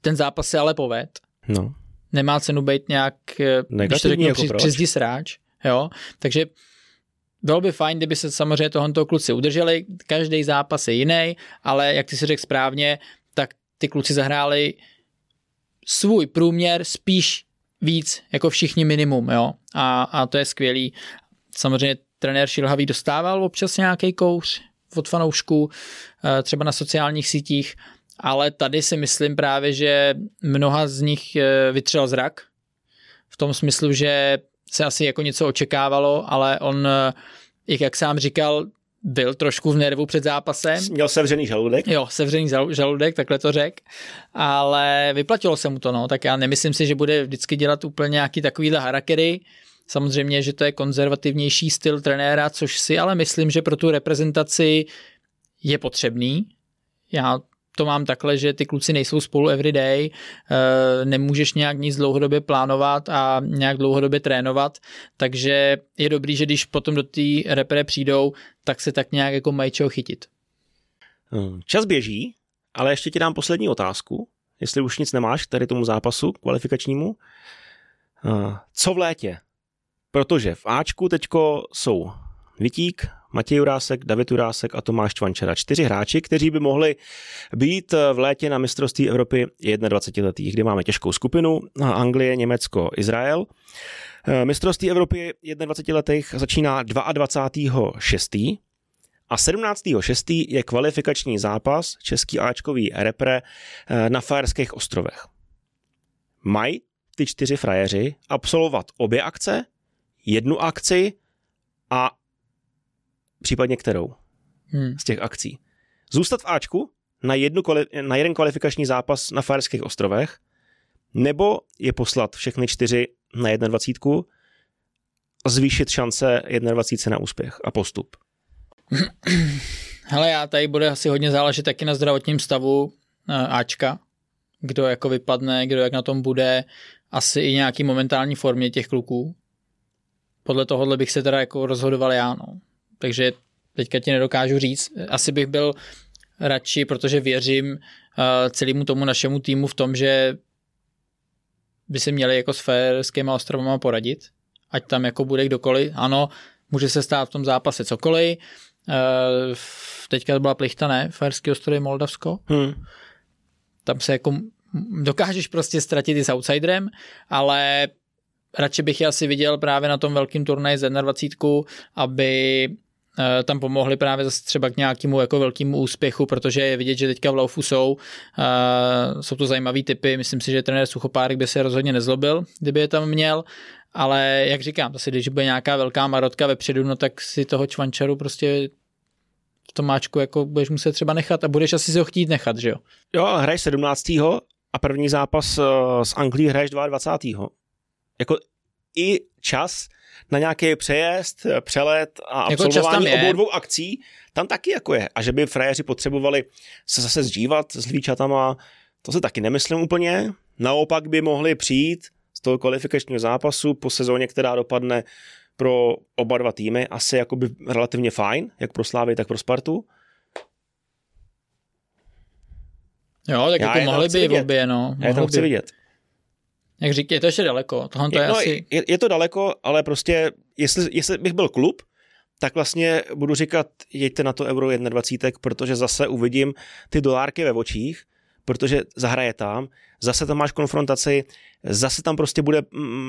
ten zápas se ale poved. No. Nemá cenu být nějak, eh, když to Negativní, řeknu, jako při, proč? přizdi sráč. Jo. Takže bylo by fajn, kdyby se samozřejmě tohoto kluci udrželi, každý zápas je jiný, ale jak ty si řekl správně, tak ty kluci zahráli svůj průměr spíš víc jako všichni minimum, jo. A, a to je skvělý. Samozřejmě trenér Šilhavý dostával občas nějaký kouř od fanoušků, eh, třeba na sociálních sítích, ale tady si myslím právě, že mnoha z nich eh, vytřel zrak, v tom smyslu, že se asi jako něco očekávalo, ale on, eh, jak sám říkal, byl trošku v nervu před zápasem. Měl sevřený žaludek? Jo, sevřený žaludek, takhle to řek. Ale vyplatilo se mu to, no. Tak já nemyslím si, že bude vždycky dělat úplně nějaký takovýhle harakery. Samozřejmě, že to je konzervativnější styl trenéra, což si ale myslím, že pro tu reprezentaci je potřebný. Já to mám takhle, že ty kluci nejsou spolu everyday, eh, nemůžeš nějak nic dlouhodobě plánovat a nějak dlouhodobě trénovat, takže je dobrý, že když potom do té repre přijdou, tak se tak nějak jako mají čeho chytit. Hmm, čas běží, ale ještě ti dám poslední otázku, jestli už nic nemáš k tady tomu zápasu kvalifikačnímu. Eh, co v létě? Protože v Ačku teďko jsou Vitík, Matěj Jurásek, David Jurásek a Tomáš Čvančera. Čtyři hráči, kteří by mohli být v létě na mistrovství Evropy 21 letých, kdy máme těžkou skupinu Anglie, Německo, Izrael. Mistrovství Evropy 21 letých začíná 22.6. A 17.6. je kvalifikační zápas český Ačkový repre eh, na Fajerských ostrovech. Mají ty čtyři frajeři absolvovat obě akce, jednu akci a případně kterou hmm. z těch akcí. Zůstat v Ačku na, jednu, na jeden kvalifikační zápas na Fajerských ostrovech, nebo je poslat všechny čtyři na 21 a zvýšit šance 21 na úspěch a postup. Hele, já tady bude asi hodně záležet taky na zdravotním stavu eh, Ačka, kdo jako vypadne, kdo jak na tom bude, asi i nějaký momentální formě těch kluků. Podle tohohle bych se teda jako rozhodoval já, no. Takže teďka ti nedokážu říct. Asi bych byl radši, protože věřím uh, celému tomu našemu týmu v tom, že by se měli jako s Fajerskýma ostrovama poradit, ať tam jako bude kdokoliv. Ano, může se stát v tom zápase cokoliv. Uh, teďka byla plichta, ne? Fajerský ostrovy Moldavsko. Hmm. Tam se jako dokážeš prostě ztratit i s outsiderem, ale radši bych je asi viděl právě na tom velkém turnaji z 21, aby tam pomohli právě zase třeba k nějakému jako velkému úspěchu, protože je vidět, že teďka v laufu jsou. Uh, jsou to zajímavý typy, myslím si, že trenér Suchopárek by se rozhodně nezlobil, kdyby je tam měl, ale jak říkám, zase když bude nějaká velká marotka vepředu, no tak si toho čvančaru prostě v tom máčku jako budeš muset třeba nechat a budeš asi si ho chtít nechat, že jo? Jo, hraješ 17. a první zápas eh, s Anglií hraješ 22. Jako i čas na nějaký přejezd, přelet a jako absolvování obou dvou akcí, tam taky jako je. A že by frajeři potřebovali se zase zdívat s líčatama, to se taky nemyslím úplně. Naopak by mohli přijít z toho kvalifikačního zápasu po sezóně, která dopadne pro oba dva týmy, asi jakoby relativně fajn, jak pro Slávy, tak pro Spartu. Jo, tak Já jako mohli by obě, no. Já je tam chci vidět. Jak říkáš, je to ještě daleko. Tohle to je, no, asi... je, je to daleko, ale prostě, jestli, jestli bych byl klub, tak vlastně budu říkat, jeďte na to Euro 21, protože zase uvidím ty dolárky ve očích, protože zahraje tam, zase tam máš konfrontaci, zase tam prostě bude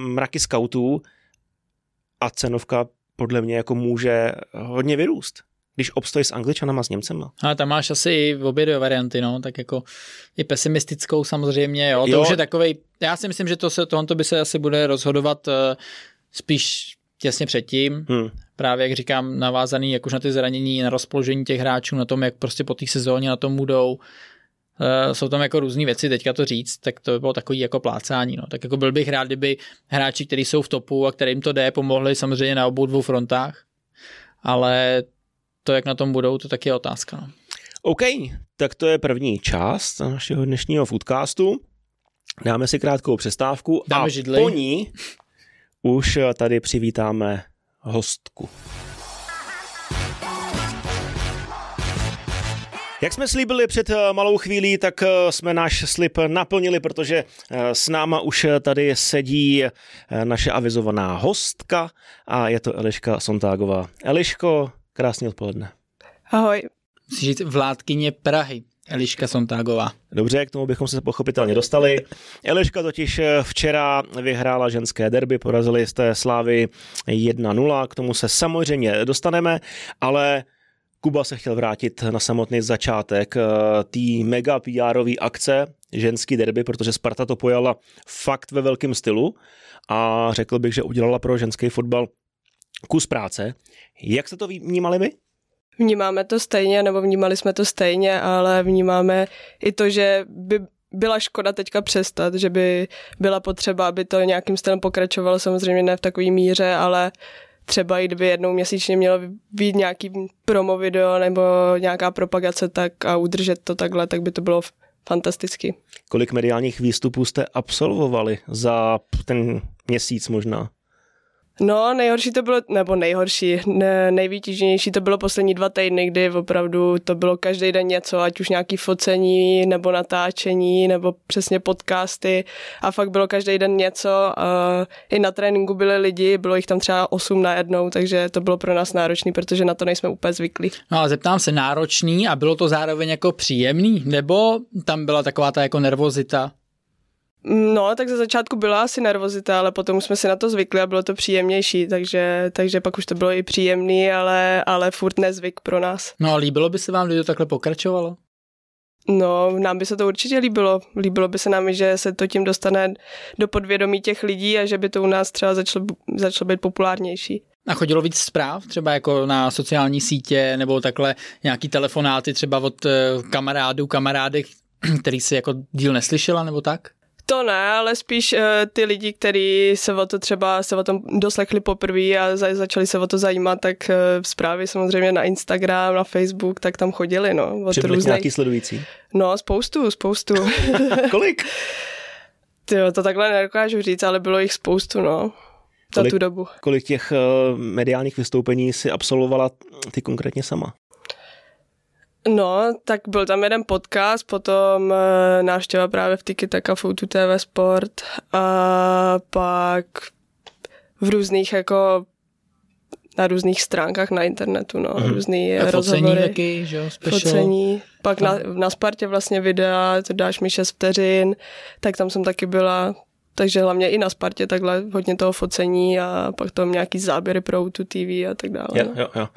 mraky scoutů a cenovka podle mě jako může hodně vyrůst když obstojí s Angličanama, s Němcema. Ale tam máš asi i v obě dvě varianty, no, tak jako i pesimistickou samozřejmě, jo, to jo. už je takovej, já si myslím, že to se, tohoto by se asi bude rozhodovat uh, spíš těsně předtím, hmm. právě jak říkám, navázaný jak už na ty zranění, na rozpoložení těch hráčů, na tom, jak prostě po té sezóně na tom budou, Uh, jsou tam jako různé věci, teďka to říct, tak to by bylo takový jako plácání. No. Tak jako byl bych rád, kdyby hráči, kteří jsou v topu a kterým to jde, pomohli samozřejmě na obou dvou frontách, ale to, jak na tom budou, to taky je otázka. No. OK, tak to je první část našeho dnešního foodcastu. Dáme si krátkou přestávku Dáme a židli. po ní už tady přivítáme hostku. Jak jsme slíbili před eh, malou chvílí, tak eh, jsme náš slib naplnili, protože eh, s náma už tady sedí naše avizovaná hostka a je to Eliška Sontágová. Eliško, krásný odpoledne. Ahoj. Musíš říct vládkyně Prahy. Eliška Sontágová. Dobře, k tomu bychom se pochopitelně dostali. Eliška totiž včera vyhrála ženské derby, porazili jste Slávy 1-0, k tomu se samozřejmě dostaneme, ale Kuba se chtěl vrátit na samotný začátek eh, té mega pr akce ženský derby, protože Sparta to pojala fakt ve velkém stylu a řekl bych, že udělala pro ženský fotbal kus práce. Jak jste to vnímali vy? Vnímáme to stejně, nebo vnímali jsme to stejně, ale vnímáme i to, že by byla škoda teďka přestat, že by byla potřeba, aby to nějakým stylem pokračovalo, samozřejmě ne v takové míře, ale třeba i kdyby jednou měsíčně mělo být nějaký promo video nebo nějaká propagace tak a udržet to takhle, tak by to bylo fantasticky. Kolik mediálních výstupů jste absolvovali za ten měsíc možná? No, nejhorší to bylo, nebo nejhorší, ne, nejvýtěžnější to bylo poslední dva týdny, kdy opravdu to bylo každý den něco, ať už nějaký focení, nebo natáčení, nebo přesně podcasty a fakt bylo každý den něco. A I na tréninku byli lidi, bylo jich tam třeba 8 na jednou, takže to bylo pro nás náročný, protože na to nejsme úplně zvyklí. No a zeptám se, náročný a bylo to zároveň jako příjemný, nebo tam byla taková ta jako nervozita? No, tak ze začátku byla asi nervozita, ale potom jsme si na to zvykli a bylo to příjemnější, takže, takže pak už to bylo i příjemný, ale, ale furt nezvyk pro nás. No a líbilo by se vám, kdyby to takhle pokračovalo? No, nám by se to určitě líbilo. Líbilo by se nám, že se to tím dostane do podvědomí těch lidí a že by to u nás třeba začalo, začalo být populárnější. A chodilo víc zpráv, třeba jako na sociální sítě nebo takhle nějaký telefonáty třeba od eh, kamarádů, kamarádek, který si jako díl neslyšela nebo tak? To ne, ale spíš uh, ty lidi, kteří se o to třeba se o tom doslechli poprvé a za, začali se o to zajímat, tak uh, zprávy samozřejmě na Instagram, na Facebook, tak tam chodili, no. Od různých... nějaký sledující? No, spoustu, spoustu. Kolik? Tyjo, to takhle nedokážu říct, ale bylo jich spoustu, no. Za kolik, tu dobu. Kolik těch uh, mediálních vystoupení si absolvovala ty konkrétně sama? No, tak byl tam jeden podcast, potom e, návštěva právě v Tiki Taka Foutu TV Sport a pak v různých jako na různých stránkách na internetu, no, mm. různý a rozhovory. taky, že jo, special. Focení. Pak na, na Spartě vlastně videa, to dáš mi 6 vteřin, tak tam jsem taky byla, takže hlavně i na Spartě takhle hodně toho focení a pak tam nějaký záběry pro tu TV a tak dále. Jo, jo, jo.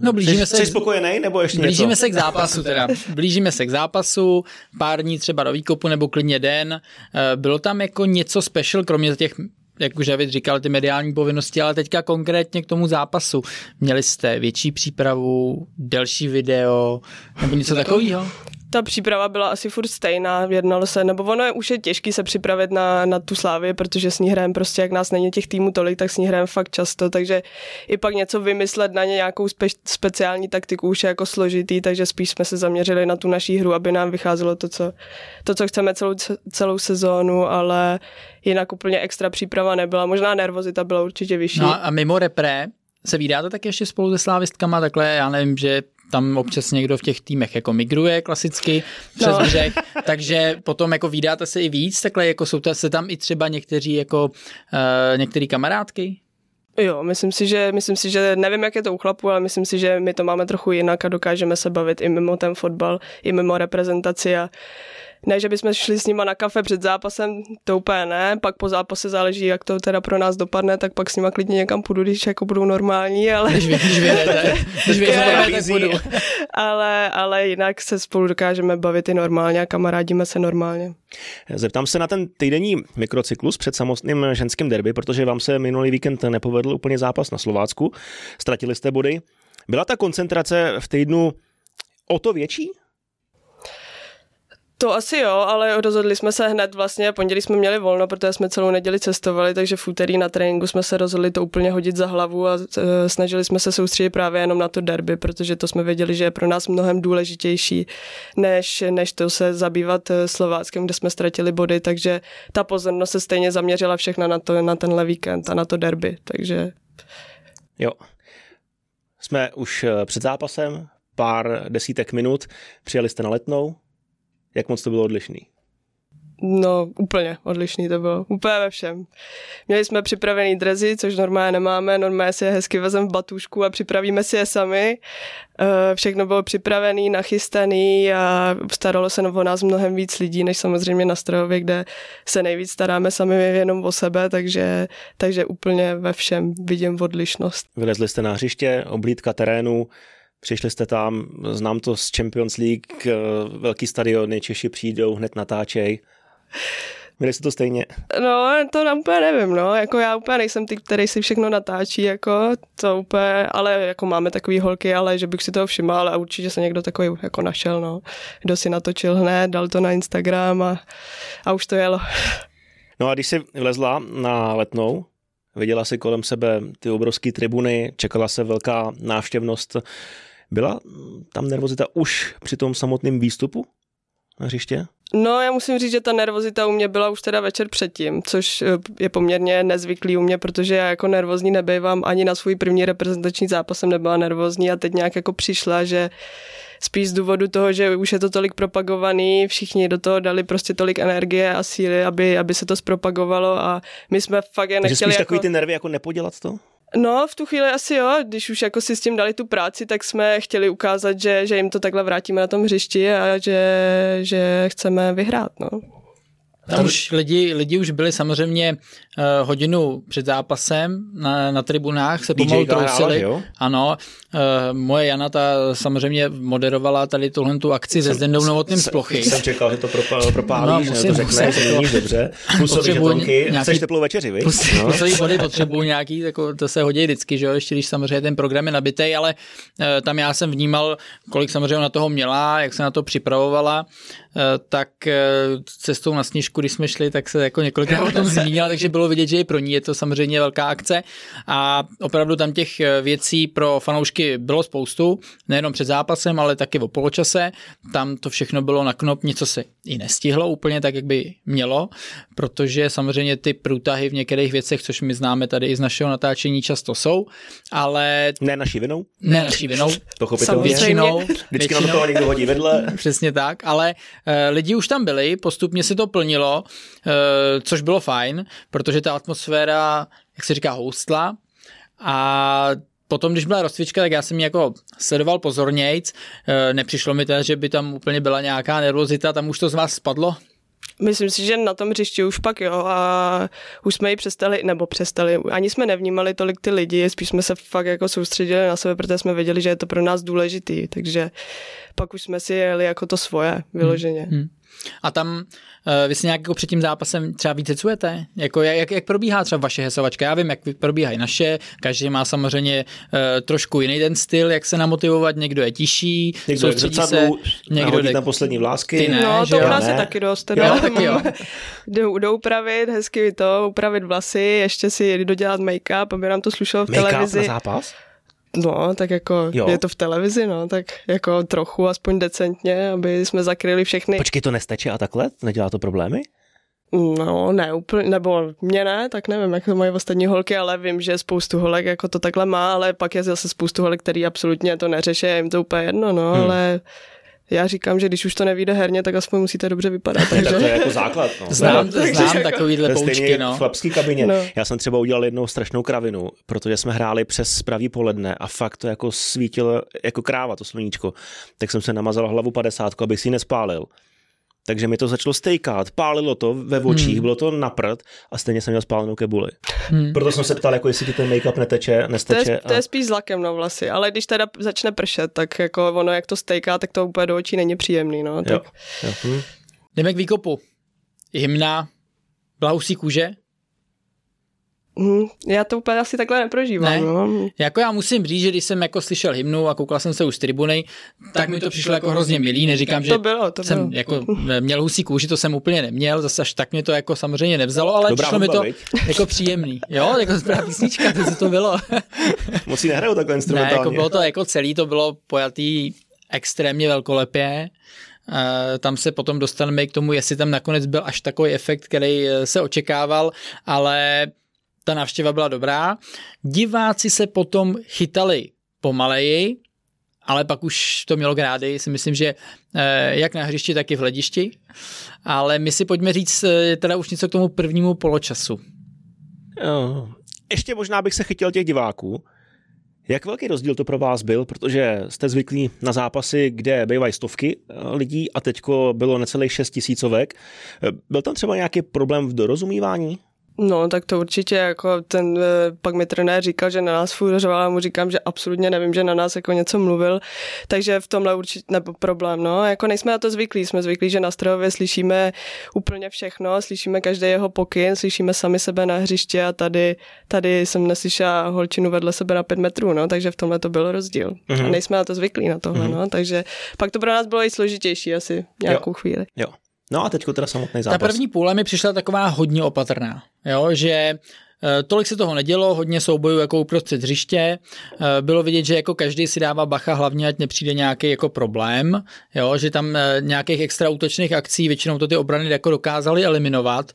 No, blížíme jsi, se, jsi spokojený nebo ještě Blížíme něco? se k zápasu teda. Blížíme se k zápasu, pár dní třeba do výkopu nebo klidně den. Eh, bylo tam jako něco special, kromě těch jak už David říkal, ty mediální povinnosti, ale teďka konkrétně k tomu zápasu. Měli jste větší přípravu, delší video nebo něco takového? Ta příprava byla asi furt stejná, jednalo se, nebo ono je už je těžký se připravit na, na tu slávy, protože s ní hrajeme prostě, jak nás není těch týmů tolik, tak s ní hrajeme fakt často, takže i pak něco vymyslet na ně nějakou spe, speciální taktiku už je jako složitý, takže spíš jsme se zaměřili na tu naší hru, aby nám vycházelo to, co, to, co chceme celou, celou sezónu, ale jinak úplně extra příprava nebyla, možná nervozita byla určitě vyšší. No a mimo repre, se vydáte tak ještě spolu se slávistkama, takhle já nevím, že tam občas někdo v těch týmech jako migruje klasicky přes no. břeh, takže potom jako vydáte se i víc, takhle jako jsou se tam i třeba někteří jako uh, některý kamarádky? Jo, myslím si, že, myslím si, že nevím, jak je to u chlapů, ale myslím si, že my to máme trochu jinak a dokážeme se bavit i mimo ten fotbal, i mimo reprezentaci a ne, že bychom šli s nima na kafe před zápasem, to úplně ne, pak po zápase záleží, jak to teda pro nás dopadne, tak pak s nima klidně někam půjdu, když jako budou normální, ale... Když, vy, když vyjedete, když ale, ale jinak se spolu dokážeme bavit i normálně a kamarádíme se normálně. Zeptám se na ten týdenní mikrocyklus před samotným ženským derby, protože vám se minulý víkend nepovedl úplně zápas na Slovácku. Ztratili jste body. Byla ta koncentrace v týdnu o to větší? To asi jo, ale rozhodli jsme se hned vlastně, pondělí jsme měli volno, protože jsme celou neděli cestovali, takže v úterý na tréninku jsme se rozhodli to úplně hodit za hlavu a e, snažili jsme se soustředit právě jenom na to derby, protože to jsme věděli, že je pro nás mnohem důležitější, než, než to se zabývat e, Slováckem, kde jsme ztratili body, takže ta pozornost se stejně zaměřila všechna na, to, na tenhle víkend a na to derby, takže... Jo. Jsme už e, před zápasem, pár desítek minut, přijeli jste na letnou. Jak moc to bylo odlišný? No, úplně odlišný to bylo. Úplně ve všem. Měli jsme připravený drezy, což normálně nemáme. Normálně si je hezky vezem v batůžku a připravíme si je sami. Eh, všechno bylo připravený, nachystaný a staralo se o nás mnohem víc lidí, než samozřejmě na strojově, kde se nejvíc staráme sami jenom o sebe, takže, takže úplně ve všem vidím odlišnost. Vylezli jste na hřiště, oblídka terénu, Přišli jste tam, znám to z Champions League, eh, velký stadiony, Češi přijdou, hned natáčej. Měli jste to stejně? No, to na úplně nevím, no, jako já úplně nejsem ty, který si všechno natáčí, jako to úplně, ale jako máme takový holky, ale že bych si toho všiml, ale určitě se někdo takový jako našel, no. Kdo si natočil hned, dal to na Instagram a, a už to jelo. No a když jsi vlezla na letnou, viděla si kolem sebe ty obrovské tribuny, čekala se velká návštěvnost, byla tam nervozita už při tom samotném výstupu na hřiště? No, já musím říct, že ta nervozita u mě byla už teda večer předtím, což eh, je poměrně nezvyklý u mě, protože já jako nervózní nebejvám ani na svůj první reprezentační zápas jsem nebyla nervózní a teď nějak jako přišla, že spíš z důvodu toho, že už je to tolik propagovaný, všichni do toho dali prostě tolik energie a síly, aby, aby se to zpropagovalo a my jsme fakt je nechtěli Takže spíš jako... takový ty nervy jako nepodělat to? No, v tu chvíli asi jo, když už jako si s tím dali tu práci, tak jsme chtěli ukázat, že, že jim to takhle vrátíme na tom hřišti a že, že chceme vyhrát, no. Tam už lidi, lidi už byli samozřejmě uh, hodinu před zápasem na, na tribunách, se pomalu trousili. Ano, uh, moje Jana ta samozřejmě moderovala tady tuhle tu akci se Zdendou Novotným z plochy. Jsem čekal, že to propálíš, no, musím, to řekne, že není dobře. Plusový žetonky, nějaký, chceš teplou večeři, víš? No. Plusový body potřebuju nějaký, jako, to se hodí vždycky, že jo, ještě když samozřejmě ten program je nabitý, ale uh, tam já jsem vnímal, kolik samozřejmě na toho měla, jak se na to připravovala, uh, tak uh, cestou na snížku, když jsme šli, tak se jako několikrát o tom zmínila, takže bylo vidět, že i pro ní je to samozřejmě velká akce a opravdu tam těch věcí pro fanoušky bylo spoustu, nejenom před zápasem, ale taky o poločase. Tam to všechno bylo na knop, něco se i nestihlo úplně tak, jak by mělo, protože samozřejmě ty průtahy v některých věcech, což my známe tady i z našeho natáčení, často jsou, ale... Ne naší vinou? Ne naší vinou. Pochopitelně. Většinou. Vždycky většinou. nám to někdo hodí vedle. Přesně tak, ale lidi už tam byli, postupně se to plnilo, uh, což bylo fajn, protože ta atmosféra, jak se říká, houstla a potom, když byla rozcvička, tak já jsem ji jako sledoval pozornějc. Nepřišlo mi teda, že by tam úplně byla nějaká nervozita, tam už to z vás spadlo? Myslím si, že na tom hřišti už pak jo a už jsme ji přestali, nebo přestali, ani jsme nevnímali tolik ty lidi, spíš jsme se fakt jako soustředili na sebe, protože jsme věděli, že je to pro nás důležitý, takže pak už jsme si jeli jako to svoje vyloženě. Hmm. Hmm. A tam vy si nějak jako před tím zápasem třeba víc hecujete? Jako jak, jak, probíhá třeba vaše hesovačka? Já vím, jak probíhají naše, každý má samozřejmě uh, trošku jiný ten styl, jak se namotivovat, někdo je tiší, někdo je zrcadlu, se, někdo jde na poslední vlásky. Ty ne, no, to u nás je taky dost. Jo, jo, taky jo. jdou, jdou upravit, hezky to, upravit vlasy, ještě si dodělat make-up, aby nám to slušelo v make-up televizi. na zápas? No, tak jako jo. je to v televizi, no, tak jako trochu, aspoň decentně, aby jsme zakryli všechny. Počkej, to nesteče a takhle? Nedělá to problémy? No, ne úplně, nebo mě ne, tak nevím, jak to mají ostatní holky, ale vím, že spoustu holek jako to takhle má, ale pak je zase spoustu holek, který absolutně to neřeší, jim to úplně jedno, no, hmm. ale já říkám, že když už to nevíde herně, tak aspoň musíte dobře vypadat. Takže... tak to je jako základ. No. Znám, no, znám jako, takovýhle poučky. No. v chlapský kabině. No. Já jsem třeba udělal jednou strašnou kravinu, protože jsme hráli přes pravý poledne a fakt to jako svítilo jako kráva, to sluníčko. Tak jsem se namazal hlavu 50, abych si ji nespálil. Takže mi to začalo stejkat, pálilo to ve očích, hmm. bylo to na prd a stejně jsem měl spálenou kebuli. Hmm. Proto jsem se ptal, jako jestli ti ten make-up neteče, nesteče. To je, a... to je spíš zlakem na vlasy, ale když teda začne pršet, tak jako ono, jak to stejká, tak to úplně do očí není příjemný. No, tak... jo. Jo. Hm. Jdeme k výkopu. Hymna, blausí kůže, Mm, já to úplně asi takhle neprožívám. Ne? No. Jako já musím říct, že když jsem jako slyšel hymnu a koukal jsem se už z tribuny, tak, tak mi to přišlo jako hrozně milý. Neříkám, že to bylo, to jsem bylo. jako měl husí kůži, to jsem úplně neměl, zase až tak mě to jako samozřejmě nevzalo, ale Dobrá přišlo hudba, mi to viď? jako příjemný. Jo, jako správná písnička, to, to bylo. Moc nehrajou takhle instrumentálně. Ne, jako bylo to jako celý, to bylo pojatý extrémně velkolepě. Uh, tam se potom dostaneme k tomu, jestli tam nakonec byl až takový efekt, který se očekával, ale ta návštěva byla dobrá. Diváci se potom chytali pomaleji ale pak už to mělo grády, si myslím, že eh, jak na hřišti, tak i v hledišti. Ale my si pojďme říct eh, teda už něco k tomu prvnímu poločasu. Ještě možná bych se chytil těch diváků. Jak velký rozdíl to pro vás byl, protože jste zvyklí na zápasy, kde bývají stovky lidí a teďko bylo necelých šest tisícovek. Byl tam třeba nějaký problém v dorozumívání? No, tak to určitě, jako ten, eh, pak mi trenér říkal, že na nás furt řval, mu říkám, že absolutně nevím, že na nás jako něco mluvil, takže v tomhle určitě nebo problém, no, jako nejsme na to zvyklí, jsme zvyklí, že na strojově slyšíme úplně všechno, slyšíme každý jeho pokyn, slyšíme sami sebe na hřiště a tady, tady jsem neslyšela holčinu vedle sebe na pět metrů, no, takže v tomhle to byl rozdíl. Mm-hmm. A nejsme na to zvyklí na tohle, mm-hmm. no, takže pak to pro nás bylo i složitější asi nějakou jo. chvíli. Jo. No a teďko teda samotný zápas. Ta první půle mi přišla taková hodně opatrná, jo, že eh, Tolik se toho nedělo, hodně soubojů jako uprostřed hřiště. Eh, bylo vidět, že jako každý si dává bacha, hlavně ať nepřijde nějaký jako problém, jo, že tam eh, nějakých extra útočných akcí většinou to ty obrany jako dokázali eliminovat.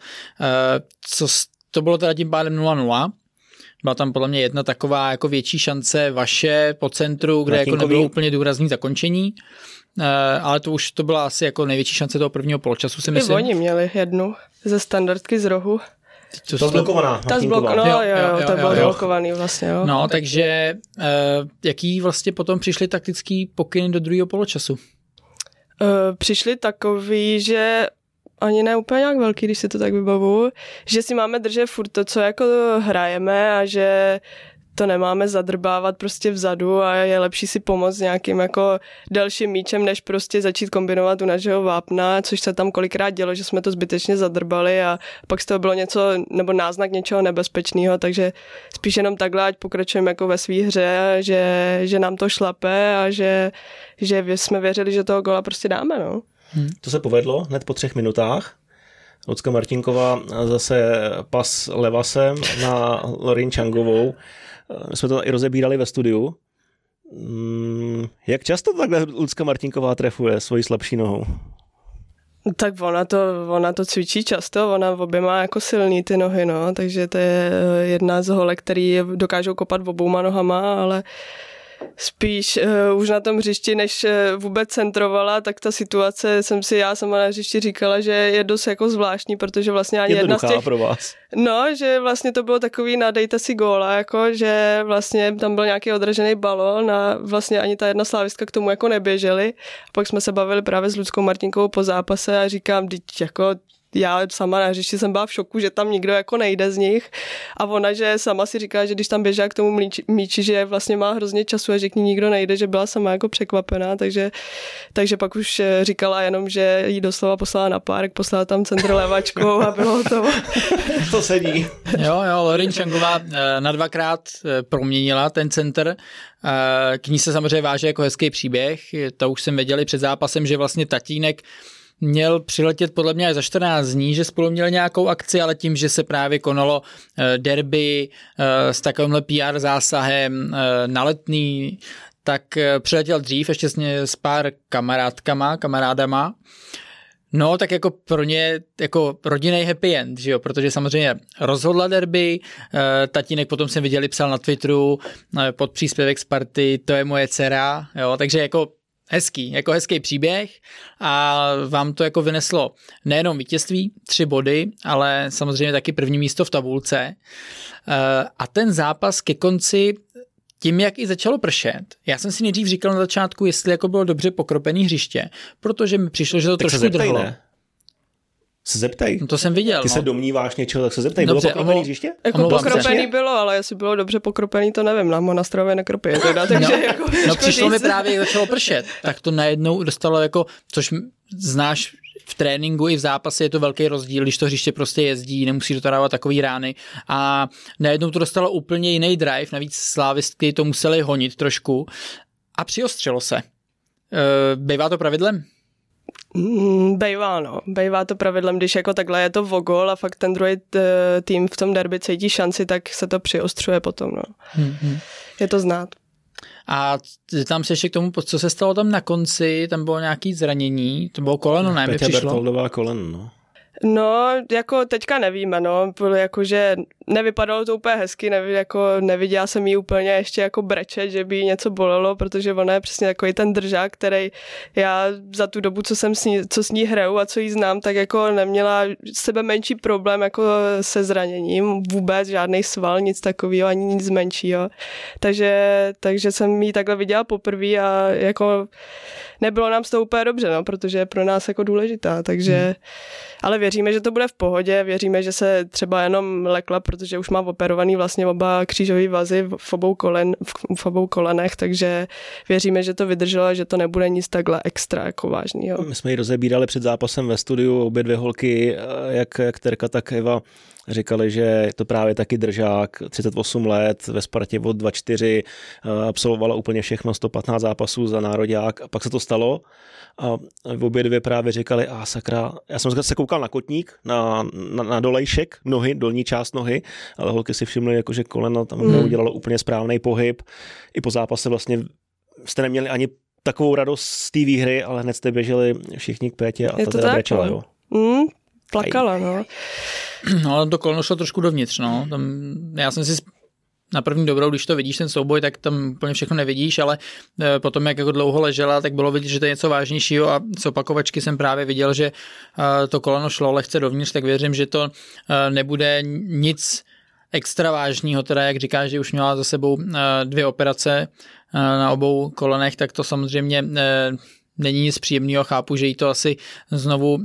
Co to bylo teda tím pádem 0-0. Byla tam podle mě jedna taková jako větší šance vaše po centru, kde jako nebylo úplně důrazný zakončení. Eh, ale to už to byla asi jako největší šance toho prvního poločasu, si myslím. I oni měli jednu ze standardky z rohu. To, to zblokovaná. Ta zblokovaná, no, jo, jo, jo, to bylo zblokovaný vlastně. Jo. No, takže uh, jaký vlastně potom přišly taktický pokyny do druhého poločasu? Uh, přišli takový, že ani ne úplně nějak velký, když si to tak vybavu, že si máme držet furt to, co jako hrajeme a že to nemáme zadrbávat prostě vzadu a je lepší si pomoct nějakým jako dalším míčem, než prostě začít kombinovat u našeho vápna, což se tam kolikrát dělo, že jsme to zbytečně zadrbali a pak z toho bylo něco, nebo náznak něčeho nebezpečného, takže spíš jenom takhle, ať pokračujeme jako ve své hře, že, že nám to šlape a že, že jsme věřili, že toho gola prostě dáme, no. Hmm. To se povedlo hned po třech minutách. Lucka Martinková zase pas levasem na Lorin Changovou. My jsme to i rozebírali ve studiu. Mm, jak často takhle Lucka Martinková trefuje svoji slabší nohou? Tak ona to, ona to cvičí často, ona v obě má jako silný ty nohy, no, takže to je jedna z holek, který dokážou kopat obouma nohama, ale spíš uh, už na tom hřišti, než uh, vůbec centrovala, tak ta situace jsem si já sama na hřišti říkala, že je dost jako zvláštní, protože vlastně ani jedna z těch... pro vás. No, že vlastně to bylo takový nadejte si góla, jako že vlastně tam byl nějaký odražený balon a vlastně ani ta jedna slávistka k tomu jako neběželi. A pak jsme se bavili právě s Ludskou Martinkou po zápase a říkám, teď jako já sama na hřišti jsem byla v šoku, že tam nikdo jako nejde z nich a ona, že sama si říká, že když tam běží k tomu míči, míči, že vlastně má hrozně času a že k ní nikdo nejde, že byla sama jako překvapená, takže, takže pak už eh, říkala jenom, že jí doslova poslala na park, poslala tam centr levačkou a bylo to. to sedí. Jo, jo, Lorin Čangová eh, na dvakrát eh, proměnila ten centr. K ní se samozřejmě váže jako hezký příběh. To už jsem věděli před zápasem, že vlastně tatínek měl přiletět podle mě až za 14 dní, že spolu měli nějakou akci, ale tím, že se právě konalo eh, derby eh, s takovýmhle PR zásahem eh, na letný, tak přiletěl dřív ještě s pár kamarádkama, kamarádama. No, tak jako pro ně jako rodinný happy end, že jo, protože samozřejmě rozhodla derby, tatínek potom jsem viděli, psal na Twitteru pod příspěvek z party, to je moje dcera, jo, takže jako hezký, jako hezký příběh a vám to jako vyneslo nejenom vítězství, tři body, ale samozřejmě taky první místo v tabulce. Eh, a ten zápas ke konci tím, jak i začalo pršet, já jsem si nejdřív říkal na začátku, jestli jako bylo dobře pokropený hřiště, protože mi přišlo, že to tak trošku se drhlo. Ne? Se zeptej. No to jsem viděl. Ty no. se domníváš něčeho, tak se zeptej. Dobře, bylo pokropený hřiště? Jako pokropený se. bylo, ale jestli bylo dobře pokropený, to nevím. Na monastrově nekropí. Teda, no. takže no, jako, no přišlo mi právě, začalo pršet. Tak to najednou dostalo jako, což znáš v tréninku i v zápase je to velký rozdíl, když to hřiště prostě jezdí, nemusí do toho dávat takový rány a najednou to dostalo úplně jiný drive, navíc slávistky to museli honit trošku a přiostřelo se. E, bývá to pravidlem? Mm, bejvá, no. Bejvá to pravidlem, když jako takhle je to vogol a fakt ten druhý tým v tom derby cítí šanci, tak se to přiostřuje potom, no. Mm-hmm. Je to znát. A tam se ještě k tomu, co se stalo tam na konci, tam bylo nějaké zranění, to bylo koleno, ne, Petě Bertoldová koleno, no. No, jako teďka nevíme, no, jako že nevypadalo to úplně hezky, nevi, jako neviděla jsem jí úplně ještě jako brečet, že by jí něco bolelo, protože ona je přesně takový ten držák, který já za tu dobu, co jsem s ní, co s ní hraju a co jí znám, tak jako neměla sebe menší problém jako se zraněním, vůbec žádný sval, nic takového, ani nic menšího. Takže, takže jsem jí takhle viděla poprvé a jako nebylo nám s toho úplně dobře, no, protože je pro nás jako důležitá, takže hmm. ale věříme, že to bude v pohodě, věříme, že se třeba jenom lekla, protože už má operovaný vlastně oba křížové vazy v obou, kolen, v obou kolenech, takže věříme, že to vydrželo, že to nebude nic takhle extra jako vážného. My jsme ji rozebírali před zápasem ve studiu, obě dvě holky, jak, jak Terka, tak Eva, říkali, že je to právě taky držák, 38 let, ve Spartě od 24, eh, absolvovala úplně všechno, 115 zápasů za národák a pak se to stalo a v obě dvě právě říkali, a sakra, já jsem se koukal na kotník, na, na, na dolejšek nohy, dolní část nohy, ale holky si všimly, jako, že koleno tam mm. neudělalo úplně správný pohyb. I po zápase vlastně jste neměli ani takovou radost z té výhry, ale hned jste běželi všichni k Pétě a je ta teda brečela, no. jo. Mm, plakala, no. No, ale to koleno šlo trošku dovnitř, no. Tam, já jsem si na první dobrou, když to vidíš, ten souboj, tak tam úplně všechno nevidíš, ale e, potom, jak jako dlouho ležela, tak bylo vidět, že to je něco vážnějšího a z opakovačky jsem právě viděl, že e, to koleno šlo lehce dovnitř, tak věřím, že to e, nebude nic extra vážného, teda jak říkáš, že už měla za sebou dvě operace na obou kolenech, tak to samozřejmě není nic příjemného, chápu, že jí to asi znovu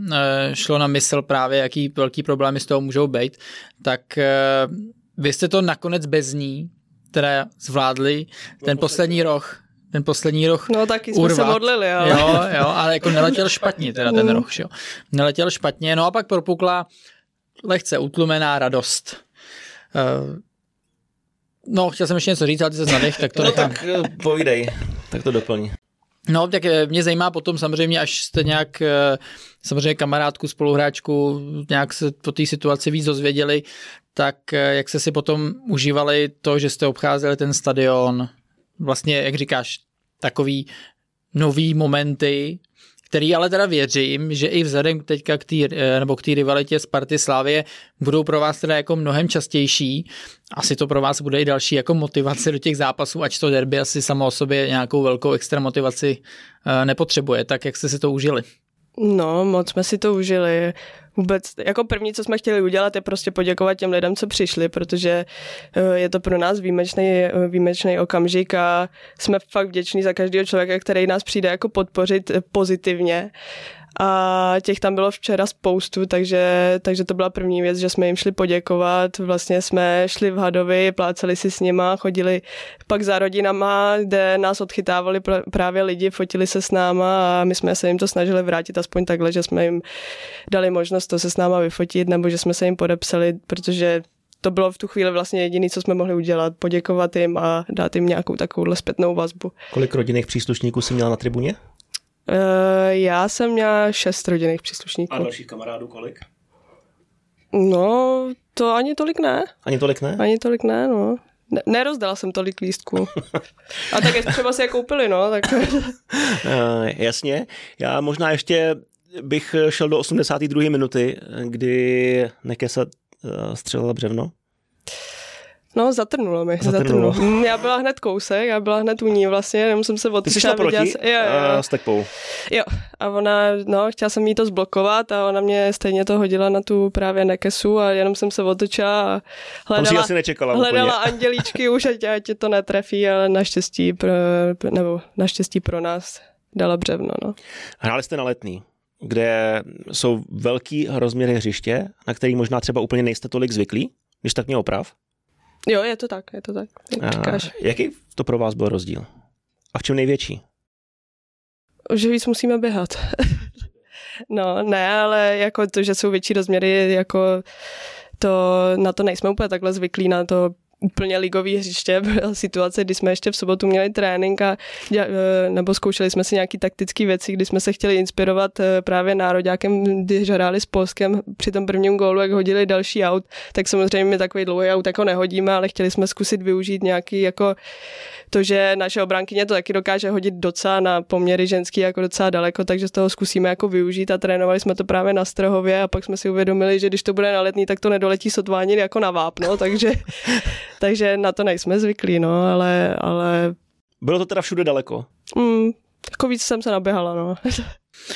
šlo na mysl právě, jaký velký problémy z toho můžou být, tak vy jste to nakonec bez ní teda zvládli, ten poslední roh, ten poslední roh No taky jsme urvat. se modlili, ale... Jo, jo, ale jako neletěl špatně teda ten mm. roh, jo. Neletěl špatně, no a pak propukla lehce utlumená radost. Uh, no, chtěl jsem ještě něco říct, ale ty se znadech, tak to No tak eh, povídej, tak to doplň. No, tak eh, mě zajímá potom samozřejmě, až jste nějak samozřejmě kamarádku, spoluhráčku, nějak se po té situaci víc dozvěděli, tak eh, jak jste si potom užívali to, že jste obcházeli ten stadion, vlastně, jak říkáš, takový nový momenty, který ale teda věřím, že i vzhledem teďka k té eh, nebo k té rivalitě Sparty Slávě budou pro vás teda jako mnohem častější. Asi to pro vás bude i další jako motivace do těch zápasů, ač to derby asi samo o sobě nějakou velkou extra motivaci eh, nepotřebuje. Tak jak jste si to užili? No, moc jsme si to užili. Vůbec, jako první, co jsme chtěli udělat, je prostě poděkovat těm lidem, co přišli, protože eh, je to pro nás výjimečný, eh, výjimečný okamžik a jsme fakt vděční za každého člověka, který nás přijde jako podpořit eh, pozitivně a těch tam bylo včera spoustu, takže, takže to byla první věc, že jsme jim šli poděkovat. Vlastně jsme šli v Hadovi, pláceli si s nima, chodili pak za rodinama, kde nás odchytávali právě lidi, fotili se s náma a my jsme se jim to snažili vrátit aspoň takhle, že jsme jim dali možnost to se s náma vyfotit nebo že jsme se jim podepsali, protože to bylo v tu chvíli vlastně jediné, co jsme mohli udělat, poděkovat jim a dát jim nějakou takovou zpětnou vazbu. Kolik rodinných příslušníků si měla na tribuně? Uh, já jsem měla šest rodinných příslušníků. A dalších kamarádů kolik? No, to ani tolik ne. Ani tolik ne? Ani tolik ne, no. Ne, nerozdala jsem tolik lístků. A tak třeba si je koupili, no. Tak... uh, jasně. Já možná ještě bych šel do 82. minuty, kdy Nekesa uh, střelila břevno. No, zatrnulo mi. Zatrnulo. zatrnulo. Mm, já byla hned kousek, já byla hned u ní vlastně, jenom jsem se od Ty jsi proti? jo, jo, jo. s tekpou. Jo, a ona, no, chtěla jsem jí to zblokovat a ona mě stejně to hodila na tu právě nekesu a jenom jsem se otočila a hledala, asi nečekala hledala úplně. andělíčky už, ať, ať tě to netrefí, ale naštěstí, pro, nebo naštěstí pro nás dala břevno, no. Hráli jste na letný kde jsou velký rozměry hřiště, na který možná třeba úplně nejste tolik zvyklí, když tak mě oprav. Jo, je to tak, je to tak, jak říkáš. Jaký to pro vás byl rozdíl? A v čem největší? Že víc musíme běhat. no, ne, ale jako to, že jsou větší rozměry, jako to, na to nejsme úplně takhle zvyklí, na to úplně ligový hřiště. Byla situace, kdy jsme ještě v sobotu měli trénink a děla, eh, nebo zkoušeli jsme si nějaký taktické věci, kdy jsme se chtěli inspirovat eh, právě nároďákem, když hráli s Polskem při tom prvním gólu, jak hodili další aut, tak samozřejmě my takový dlouhý aut jako nehodíme, ale chtěli jsme zkusit využít nějaký jako to, že naše obránkyně to taky dokáže hodit docela na poměry ženský jako docela daleko, takže z toho zkusíme jako využít a trénovali jsme to právě na Strahově a pak jsme si uvědomili, že když to bude na letní, tak to nedoletí sotva ani jako na vápno, takže, takže na to nejsme zvyklí, no, ale, ale... Bylo to teda všude daleko? Mm, jako víc jsem se naběhala, no.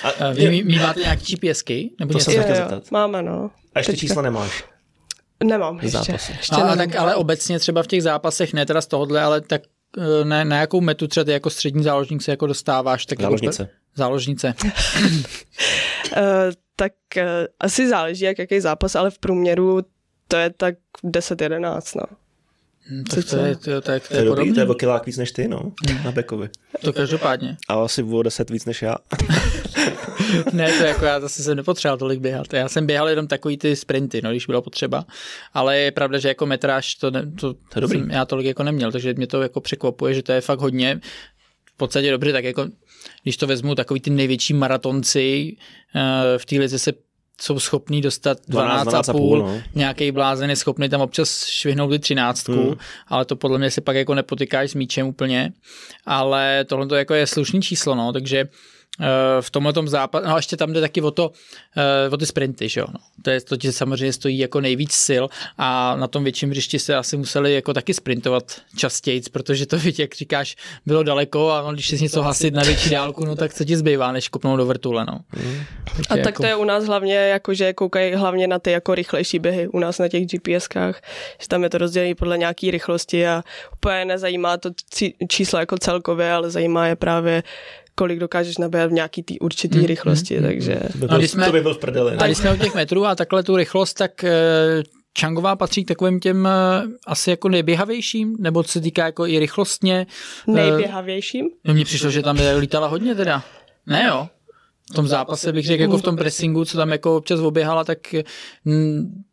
A, vy mý, máte nějaký GPSky? Nebo to jsem se zeptat. Máme, no. A ještě Teďka. čísla nemáš? Nemám ještě. ještě a, a tak ale obecně třeba v těch zápasech, ne teda z tohohle, ale tak na, na jakou metu třeba ty jako střední záložník se jako dostáváš? Tak Záložnice. Jako, záložnice. uh, tak uh, asi záleží, jak jaký zápas, ale v průměru to je tak 10-11, no. Hmm, tak to, je, to, je, to, je, to, je, to je dobrý, to je o kilák víc než ty, no, hmm. na bekovi. To každopádně. A asi o 10 víc než já. ne, to jako já zase jsem nepotřeboval tolik běhat. Já jsem běhal jenom takový ty sprinty, no, když bylo potřeba. Ale je pravda, že jako metráž to, ne, to, to je dobrý. Jsem, já tolik jako neměl, takže mě to jako překvapuje, že to je fakt hodně v podstatě dobře, tak jako když to vezmu, takový ty největší maratonci uh, v té lize se jsou schopní dostat 12,5, no. nějaký blázen je schopný tam občas švihnout i 13, hmm. ale to podle mě se pak jako nepotykáš s míčem úplně, ale tohle to jako je slušný číslo, no, takže v tomhle zápase, no a ještě tam jde taky o to, eh, o ty sprinty, že jo, no. to, je, to ti samozřejmě stojí jako nejvíc sil a na tom větším hřišti se asi museli jako taky sprintovat častěji, protože to, víte, jak říkáš, bylo daleko a když si něco hasit na větší dálku, no tak co ti zbývá, než kopnout do vrtule, no. Mm. A tak jako... to je u nás hlavně, jako že koukají hlavně na ty jako rychlejší běhy u nás na těch GPSkách, že tam je to rozdělení podle nějaký rychlosti a úplně nezajímá to číslo jako celkově, ale zajímá je právě kolik dokážeš nabíjet v nějaký té určitý mm, rychlosti, mm, takže... To by, byl, no, jsme, to by byl v prdeli. A když jsme u těch metrů a takhle tu rychlost, tak Čangová eh, patří k takovým těm eh, asi jako nejběhavějším, nebo co se týká jako i rychlostně. Eh, nejběhavějším? Mně přišlo, že tam lítala hodně teda. Ne jo? V tom zápase bych řekl, jako v tom pressingu, co tam jako občas oběhala, tak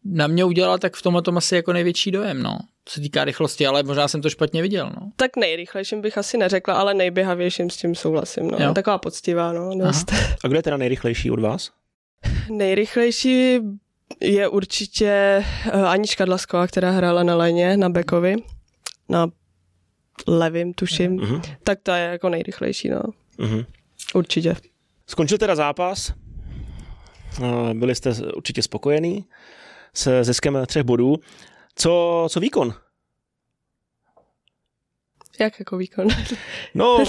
na mě udělala tak v tomhle tom asi jako největší dojem, no. Co se týká rychlosti, ale možná jsem to špatně viděl, no. Tak nejrychlejším bych asi neřekla, ale nejběhavějším s tím souhlasím, no. Jo. Taková poctivá, no. Dost. A kdo je teda nejrychlejší od vás? Nejrychlejší je určitě eh, Anička Dlasková, která hrála na léně, na bekovi, na levým, tuším. Uh-huh. Tak to je jako nejrychlejší, no. Uh-huh. Určitě. Skončil teda zápas, eh, byli jste určitě spokojení se ziskem třech bodů. Co, co výkon? Jak jako výkon? no,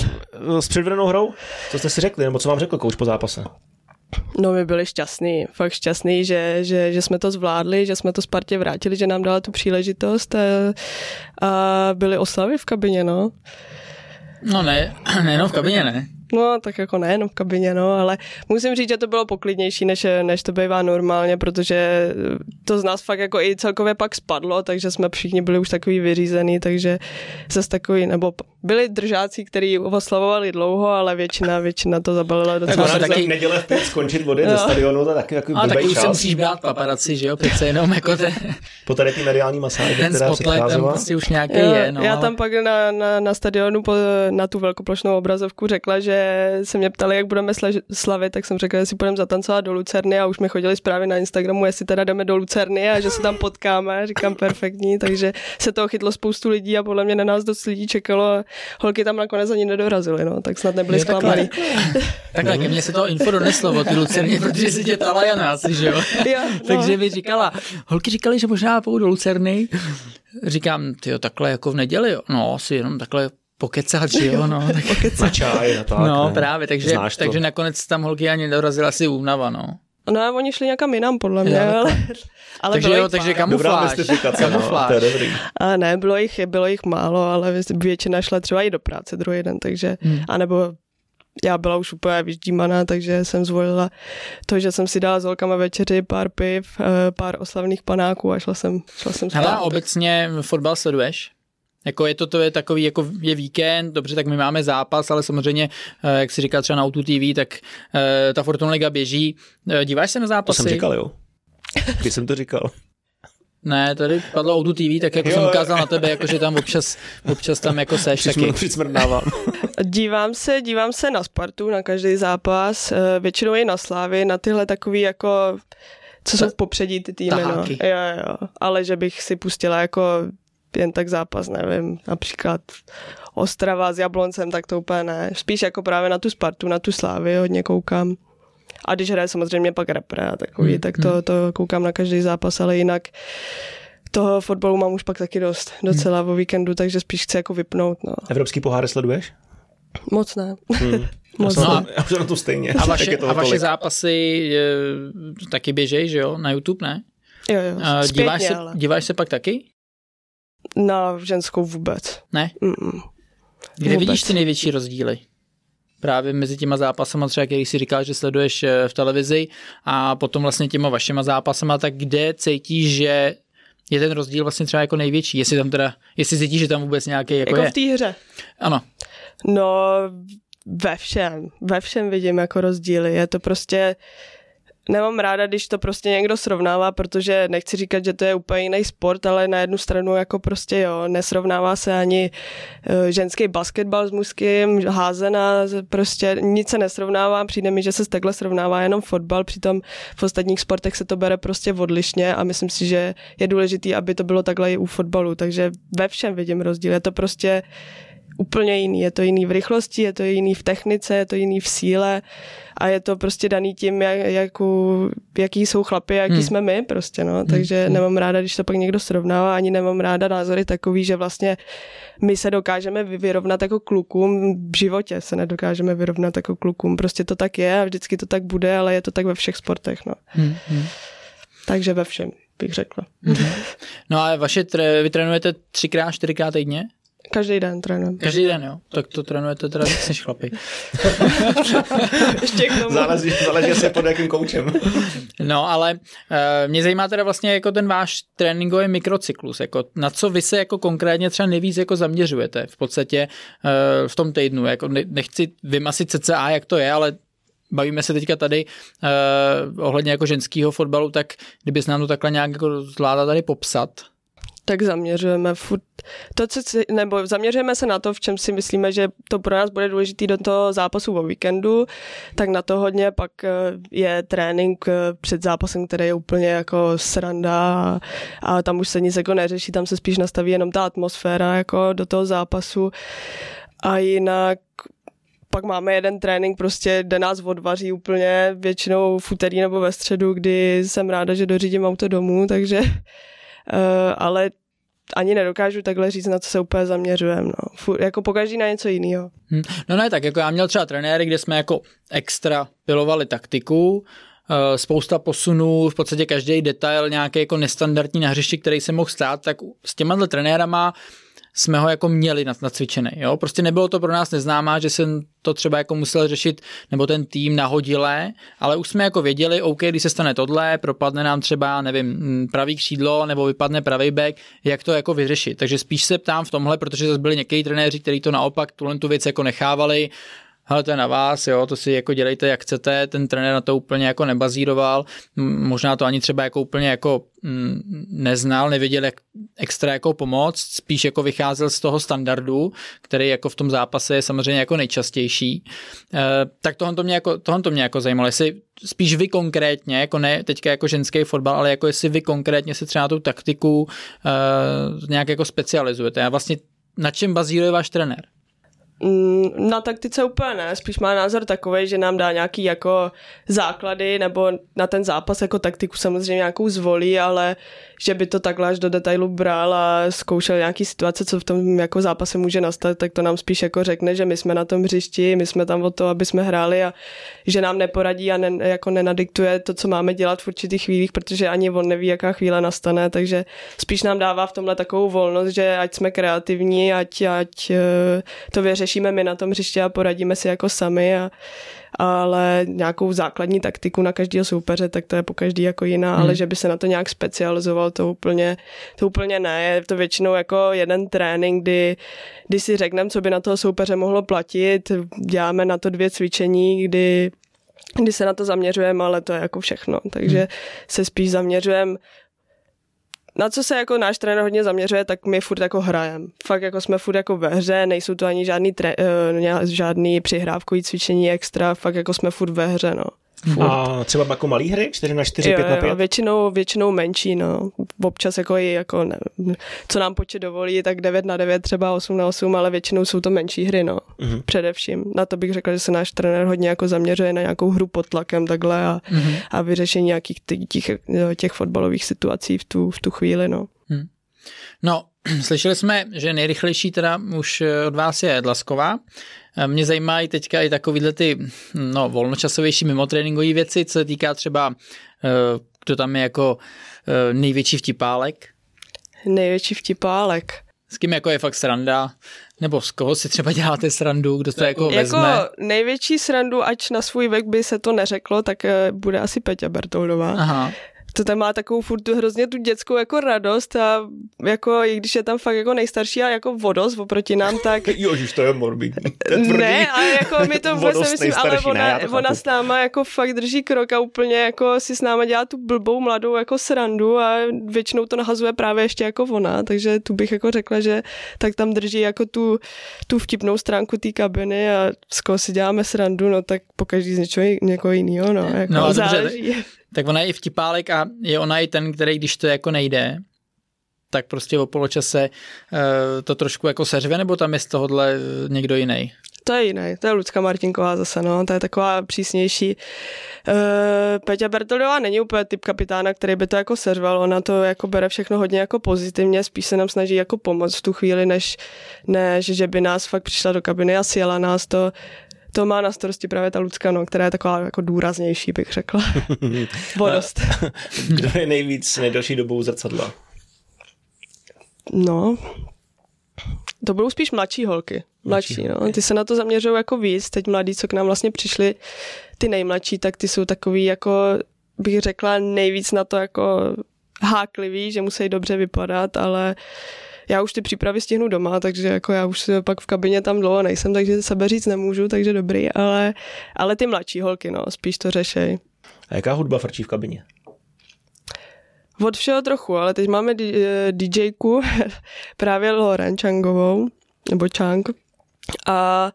s předvedenou hrou? Co jste si řekli, nebo co vám řekl kouč po zápase? No my byli šťastní, fakt šťastní, že, že, že jsme to zvládli, že jsme to Spartě vrátili, že nám dala tu příležitost a, a byly oslavy v kabině, no. No ne, nejenom v kabině, ne. No, tak jako nejenom v kabině, no, ale musím říct, že to bylo poklidnější, než, než to bývá normálně, protože to z nás fakt jako i celkově pak spadlo, takže jsme všichni byli už takový vyřízený, takže se takový, nebo byli držáci, kteří oslavovali dlouho, ale většina, většina to zabalila do toho. taky... neděle v pět skončit vody no. ze stadionu, to je taky jako A taky už se musíš brát paparaci, že jo, přece jenom jako te... Po tady ty mediální masáže, Ten která spotlight tam prostě už nějaký já, je, no. Já tam pak na, na, na stadionu po, na tu velkoplošnou obrazovku řekla, že se mě ptali, jak budeme slavit, tak jsem řekla, že si půjdeme zatancovat do Lucerny a už mi chodili zprávy na Instagramu, jestli teda jdeme do Lucerny a že se tam potkáme, říkám perfektní, takže se toho chytlo spoustu lidí a podle mě na nás dost lidí čekalo a holky tam nakonec ani nedorazily, no, tak snad nebyly zklamaný. Takhle, ke mně se to info doneslo o ty Lucerně, protože si tě ptala Jana asi, že jo? jo no. takže mi říkala, holky říkali, že možná půjdu do Lucerny, říkám, ty jo, takhle jako v neděli, jo. no, asi jenom takhle pokecat, že jo, no. Tak... pokecat. čaj a tak, No ne? právě, takže, Znáš takže to. nakonec tam holky ani dorazila si únava, no. No oni šli někam jinam, podle mě, jo, ale, ale takže jo, takže kamufláž. Dobrá kamufláž. No, to je dobrý. A ne, bylo jich, bylo jich málo, ale většina šla třeba i do práce druhý den, takže, hmm. anebo já byla už úplně vyždímaná, takže jsem zvolila to, že jsem si dala s holkama večeři, pár piv, eh, pár oslavných panáků a šla jsem, šla jsem spát. Hele, obecně fotbal sleduješ? Jako je to, to je takový, jako je víkend, dobře, tak my máme zápas, ale samozřejmě, eh, jak si říká třeba na Auto TV, tak eh, ta Fortuna Liga běží. Díváš se na zápasy? To jsem říkal, jo. Když jsem to říkal. Ne, tady padlo Outu TV, tak jako jo, jsem ukázal na tebe, jako že tam občas, občas tam jako seš taky. Dívám se, dívám se na Spartu, na každý zápas, eh, většinou i na Slávy, na tyhle takový jako co jsou v popředí ty týmy, no. Jo, jo. Ale že bych si pustila jako jen tak zápas, nevím, například Ostrava s Jabloncem, tak to úplně ne. Spíš jako právě na tu Spartu, na tu Slávy hodně koukám. A když hraje samozřejmě pak repre a takový, hmm. tak to, hmm. to koukám na každý zápas, ale jinak toho fotbalu mám už pak taky dost, docela hmm. o víkendu, takže spíš chci jako vypnout. No. Evropský pohár sleduješ? Moc ne. Hmm. Moc no, ne. Já na to stejně. A vaše, a vaše zápasy je, taky běžej, že jo? Na YouTube, ne? Jo, jo. A díváš, se, ale. díváš se pak taky? Na ženskou vůbec. Ne? Mm-mm. Kde vůbec. vidíš ty největší rozdíly? právě mezi těma zápasama, třeba který si říkal, že sleduješ eh, v televizi a potom vlastně těma vašima zápasama, tak kde cítíš, že je ten rozdíl vlastně třeba jako největší, jestli tam teda, jestli cítíš, že tam vůbec nějaký jako, jako je. v té hře? Ano. No, ve všem, ve všem vidím jako rozdíly. Je to prostě, nemám ráda, když to prostě někdo srovnává, protože nechci říkat, že to je úplně jiný sport, ale na jednu stranu jako prostě jo, nesrovnává se ani uh, ženský basketbal s mužským, házena, prostě nic se nesrovnává, přijde mi, že se takhle srovnává jenom fotbal, přitom v ostatních sportech se to bere prostě odlišně a myslím si, že je důležité, aby to bylo takhle i u fotbalu, takže ve všem vidím rozdíl, je to prostě úplně jiný. Je to jiný v rychlosti, je to jiný v technice, je to jiný v síle a je to prostě daný tím, jak, jakou, jaký jsou chlapy, jaký hmm. jsme my prostě, no. Hmm. Takže hmm. nemám ráda, když to pak někdo srovnává, ani nemám ráda názory takový, že vlastně my se dokážeme vyrovnat jako klukům, v životě se nedokážeme vyrovnat jako klukům. Prostě to tak je a vždycky to tak bude, ale je to tak ve všech sportech, no. Hmm. Hmm. Takže ve všem bych řekla. Hmm. No a vaše, vy trénujete třikrát, čtyřikrát týdně? Každý den trénujeme. Každý den, jo? Tak to trénujete teda víc než chlapi. Ještě k tomu. Záleží, záleží se pod jakým koučem. no, ale uh, mě zajímá teda vlastně jako ten váš tréninkový mikrocyklus. Jako, na co vy se jako konkrétně třeba nejvíc jako zaměřujete v podstatě uh, v tom týdnu. Jako nechci vymasit CCA, jak to je, ale bavíme se teďka tady uh, ohledně jako ženského fotbalu, tak kdybys nám to takhle nějak jako zvládla tady popsat, tak zaměřujeme furt to, co si, nebo zaměřujeme se na to, v čem si myslíme, že to pro nás bude důležitý do toho zápasu o víkendu, tak na to hodně pak eh, je trénink eh, před zápasem, který je úplně jako sranda a, tam už se nic jako neřeší, tam se spíš nastaví jenom ta atmosféra jako do toho zápasu. A jinak pak máme jeden trénink, prostě, kde nás odvaří úplně většinou v úterý nebo ve středu, kdy jsem ráda, že dořídím auto domů, takže ale ani nedokážu takhle říct, na co se úplně zaměřujeme. No. Jako pokaždý na něco jiného. Hmm. No ne, tak jako já měl třeba trenéry, kde jsme jako extra pilovali taktiku, eh, spousta posunů, v podstatě každý detail nějaký jako nestandardní na hřišti, který se mohl stát, tak s těma trenérama jsme ho jako měli nacvičený. Jo? Prostě nebylo to pro nás neznámá, že jsem to třeba jako musel řešit, nebo ten tým nahodilé, ale už jsme jako věděli, OK, když se stane tohle, propadne nám třeba, nevím, mm, pravý křídlo, nebo vypadne pravý back, jak to jako vyřešit. Takže spíš se ptám v tomhle, protože zase byli někteří trenéři, kteří to naopak tuhle tu věc jako nechávali, hele, to je na vás, jo, to si jako dělejte, jak chcete, ten trenér na to úplně jako nebazíroval, možná to ani třeba jako úplně jako neznal, nevěděl, jak extra jako pomoc, spíš jako vycházel z toho standardu, který jako v tom zápase je samozřejmě jako nejčastější. E, tak tohle to mě jako, tohle to mě jako zajímalo, jestli spíš vy konkrétně, jako ne teďka jako ženský fotbal, ale jako jestli vy konkrétně se třeba tu taktiku e, nějak jako specializujete. A vlastně na čem bazíruje váš trenér? Mm, na taktice úplně ne, spíš má názor takový, že nám dá nějaký jako základy nebo na ten zápas jako taktiku samozřejmě nějakou zvolí, ale že by to takhle až do detailu bral a zkoušel nějaký situace, co v tom jako zápase může nastat, tak to nám spíš jako řekne, že my jsme na tom hřišti, my jsme tam o to, aby jsme hráli a že nám neporadí a ne, jako nenadiktuje to, co máme dělat v určitých chvílích, protože ani on neví, jaká chvíle nastane, takže spíš nám dává v tomhle takovou volnost, že ať jsme kreativní, ať, ať eh, to vyřešíme my na tom hřišti a poradíme si jako sami a, ale nějakou základní taktiku na každého soupeře, tak to je po každý jako jiná, hmm. ale že by se na to nějak specializoval, to úplně, to úplně ne. Je to většinou jako jeden trénink, kdy, kdy si řekneme, co by na toho soupeře mohlo platit, děláme na to dvě cvičení, kdy kdy se na to zaměřujeme, ale to je jako všechno. Takže hmm. se spíš zaměřujeme na co se jako náš trenér hodně zaměřuje, tak my furt jako hrajem. Fakt jako jsme furt jako ve hře, nejsou to ani žádný, tre, uh, žádný přihrávkový cvičení extra, fakt jako jsme furt ve hře, no. Furt. A třeba jako malý hry, 4 na 4, jo, 5 na 5? Jo, většinou, většinou menší, no. Občas jako i jako, ne, co nám počet dovolí, tak 9 na 9, třeba 8 na 8, ale většinou jsou to menší hry, no. Mm-hmm. Především. Na to bych řekla, že se náš trenér hodně jako zaměřuje na nějakou hru pod tlakem takhle a, mm-hmm. a vyřešení nějakých těch, těch fotbalových situací v tu, v tu chvíli, no. Mm. No, slyšeli jsme, že nejrychlejší teda už od vás je Dlasková. Mě zajímají teďka i takovýhle ty no, volnočasovější mimotréninkové věci, co se týká třeba, eh, kdo tam je jako eh, největší vtipálek. Největší vtipálek. S kým jako je fakt sranda? Nebo z koho si třeba děláte srandu, kdo to jako, jako vezme? Jako největší srandu, ač na svůj věk by se to neřeklo, tak eh, bude asi Peťa Bertoldová. Aha to tam má takovou furt hrozně tu dětskou jako radost a jako, i když je tam fakt jako nejstarší a jako vodost oproti nám, tak... Jožiš, to je morbidní. ne, ale jako my to vůbec nemyslím, ale ona, ne, ona s náma jako fakt drží krok a úplně jako si s náma dělá tu blbou mladou jako srandu a většinou to nahazuje právě ještě jako ona, takže tu bych jako řekla, že tak tam drží jako tu, tu vtipnou stránku té kabiny a z koho si děláme srandu, no tak pokaždý z něčeho někoho jiného, no, jako no, záleží. Dobře, tak ona je i vtipálek a je ona i ten, který když to jako nejde, tak prostě o poločase uh, to trošku jako seřve, nebo tam je z tohohle někdo jiný? To je jiný, to je Lucka Martinková zase, no, to je taková přísnější. Uh, Peťa Bertolová není úplně typ kapitána, který by to jako seřval, ona to jako bere všechno hodně jako pozitivně, spíš se nám snaží jako pomoct v tu chvíli, než, než že by nás fakt přišla do kabiny a sjela nás to to má na starosti právě ta Lucka, no, která je taková jako důraznější, bych řekla. Vodost. Kdo je nejvíc nejdelší dobou zrcadla? No, to budou spíš mladší holky. Mladší, mladší no. Ty se na to zaměřují jako víc. Teď mladí, co k nám vlastně přišli, ty nejmladší, tak ty jsou takový jako, bych řekla, nejvíc na to jako háklivý, že musí dobře vypadat, ale já už ty přípravy stihnu doma, takže jako já už pak v kabině tam dlouho nejsem, takže sebe říct nemůžu, takže dobrý, ale, ale ty mladší holky, no, spíš to řešej. A jaká hudba frčí v kabině? Od všeho trochu, ale teď máme DJku právě Loren Changovou, nebo Chang. A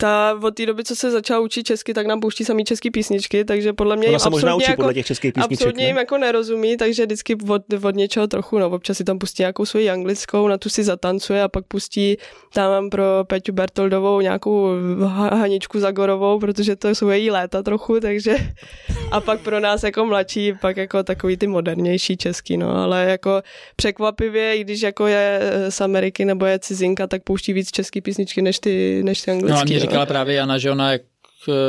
ta od té doby, co se začala učit česky, tak nám pouští samý české písničky, takže podle mě Ona se možná učí jako, podle těch českých písniček. Absolutně ne? jim jako nerozumí, takže vždycky od, od něčeho trochu, no občas si tam pustí nějakou svoji anglickou, na tu si zatancuje a pak pustí tam mám pro Peťu Bertoldovou nějakou Haničku Zagorovou, protože to jsou její léta trochu, takže a pak pro nás jako mladší, pak jako takový ty modernější český, no, ale jako překvapivě, i když jako je z Ameriky nebo je cizinka, tak pouští víc český písničky než ty, než ty anglické. No, říkala právě Jana, že ona jak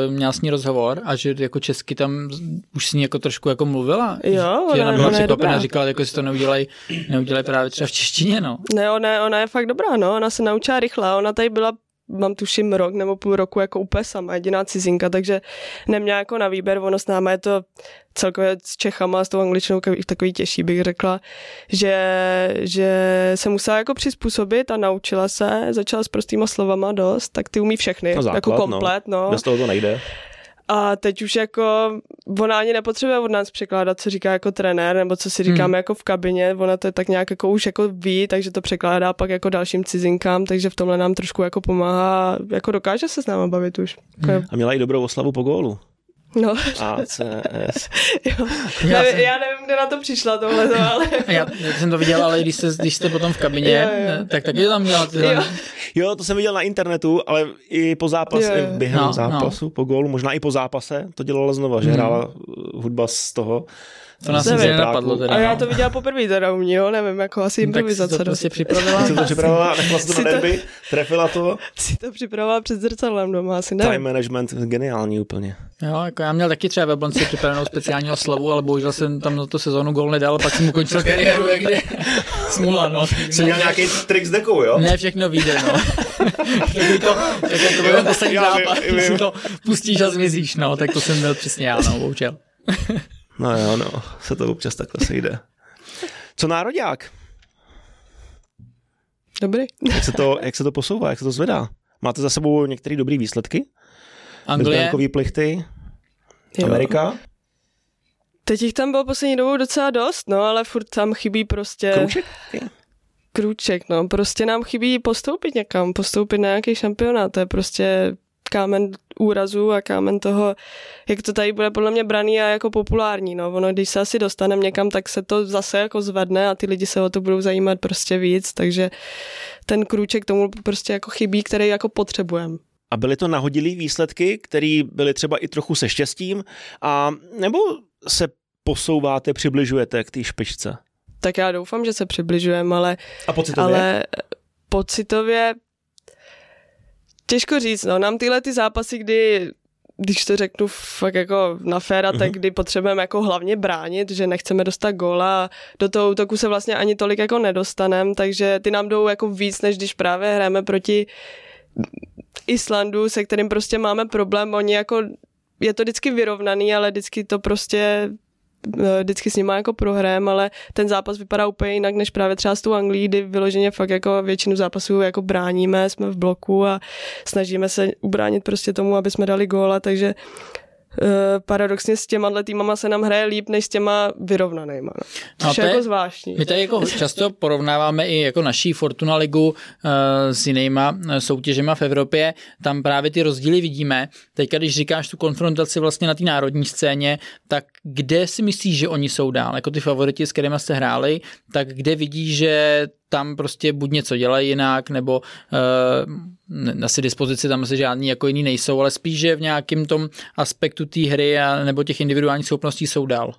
měla s ní rozhovor a že jako česky tam už s ní jako trošku jako mluvila. Jo, že ona, ona byla překvapená, říkala, jako si to neudělají, neudělají právě třeba v češtině, no. Ne, ona, ona je fakt dobrá, no, ona se naučila rychle, ona tady byla mám tuším rok nebo půl roku jako úplně sama, jediná cizinka, takže neměla jako na výběr, ono s náma je to celkově s Čechama, s tou angličtinou takový těžší, bych řekla, že, že se musela jako přizpůsobit a naučila se, začala s prostýma slovama dost, tak ty umí všechny, no základ, jako komplet, no. no. Bez toho to nejde. A teď už jako, ona ani nepotřebuje od nás překládat, co říká jako trenér, nebo co si říkáme hmm. jako v kabině, ona to je tak nějak jako už jako ví, takže to překládá pak jako dalším cizinkám, takže v tomhle nám trošku jako pomáhá, jako dokáže se s náma bavit už. Hmm. A měla i dobrou oslavu po gólu. No. ACS. jo. Já, nevím, já nevím, kde na to přišla tohle, ale... já, já jsem to viděl, ale když, jste, když jste potom v kabině, jo, jo. tak taky tam měla tyhle... Jo. jo, to jsem viděl na internetu, ale i po zápase, jo, jo. během no, zápasu, no. po gólu, možná i po zápase, to dělala znova, že hmm. hrála hudba z toho, to nás nevím, nenapadlo teda. A já no. to viděla poprvé teda u mě, jo, nevím, jako asi improvizace. No, tak to prostě připravila. si to připravila, nechala si to na derby, trefila to. Si to připravila před zrcadlem doma, asi nevím. Time management, geniální úplně. Jo, jako já měl taky třeba ve Blonci připravenou speciálního slovu, ale bohužel jsem tam na tu sezónu gol nedal, pak jsem ukončil kariéru, jak Smula, no. Jsi měl nějaký trik s dekou, jo? Ne, všechno vyjde, no. to, jako to byl poslední zápas, si to pustíš a zmizíš, no, tak to jsem měl přesně já, no, bohužel. No jo, no, se to občas takhle sejde. Co národák? Dobrý. Jak se, to, jak se to posouvá, jak se to zvedá? Máte za sebou některé dobré výsledky? Anglie. plichty. Jo. Amerika. Teď jich tam bylo poslední dobou docela dost, no, ale furt tam chybí prostě... Krouček? Krůček, no. Prostě nám chybí postoupit někam, postoupit na nějaký šampionát. To je prostě kámen úrazu a kámen toho, jak to tady bude podle mě braný a jako populární. No. Ono, když se asi dostaneme někam, tak se to zase jako zvedne a ty lidi se o to budou zajímat prostě víc, takže ten krůček tomu prostě jako chybí, který jako potřebujeme. A byly to nahodilé výsledky, které byly třeba i trochu se štěstím, a nebo se posouváte, přibližujete k té špičce? Tak já doufám, že se přibližujeme, ale... A pocitově? Ale pocitově těžko říct, no, nám tyhle ty zápasy, kdy když to řeknu fakt jako na féra, mm-hmm. tak kdy potřebujeme jako hlavně bránit, že nechceme dostat góla a do toho útoku se vlastně ani tolik jako nedostanem, takže ty nám jdou jako víc, než když právě hrajeme proti Islandu, se kterým prostě máme problém, oni jako je to vždycky vyrovnaný, ale vždycky to prostě vždycky s nima jako prohrajem, ale ten zápas vypadá úplně jinak než právě třeba s tou Anglií, kdy vyloženě fakt jako většinu zápasů jako bráníme, jsme v bloku a snažíme se ubránit prostě tomu, aby jsme dali góla, takže Uh, paradoxně s těma týmama se nám hraje líp než s těma vyrovnanýma. No. Což no, je jako zvláštní. My tady jako často porovnáváme i jako naší Fortuna ligu uh, s jinýma eh, soutěžema v Evropě. Tam právě ty rozdíly vidíme. Teďka, když říkáš tu konfrontaci vlastně na té národní scéně, tak kde si myslíš, že oni jsou dál? Jako ty favoriti, s kterými jste hráli, tak kde vidíš, že tam prostě buď něco dělají jinak, nebo uh, asi dispozici tam asi žádný jako jiný nejsou, ale spíš, že v nějakém tom aspektu té hry a, nebo těch individuálních schopností jsou dál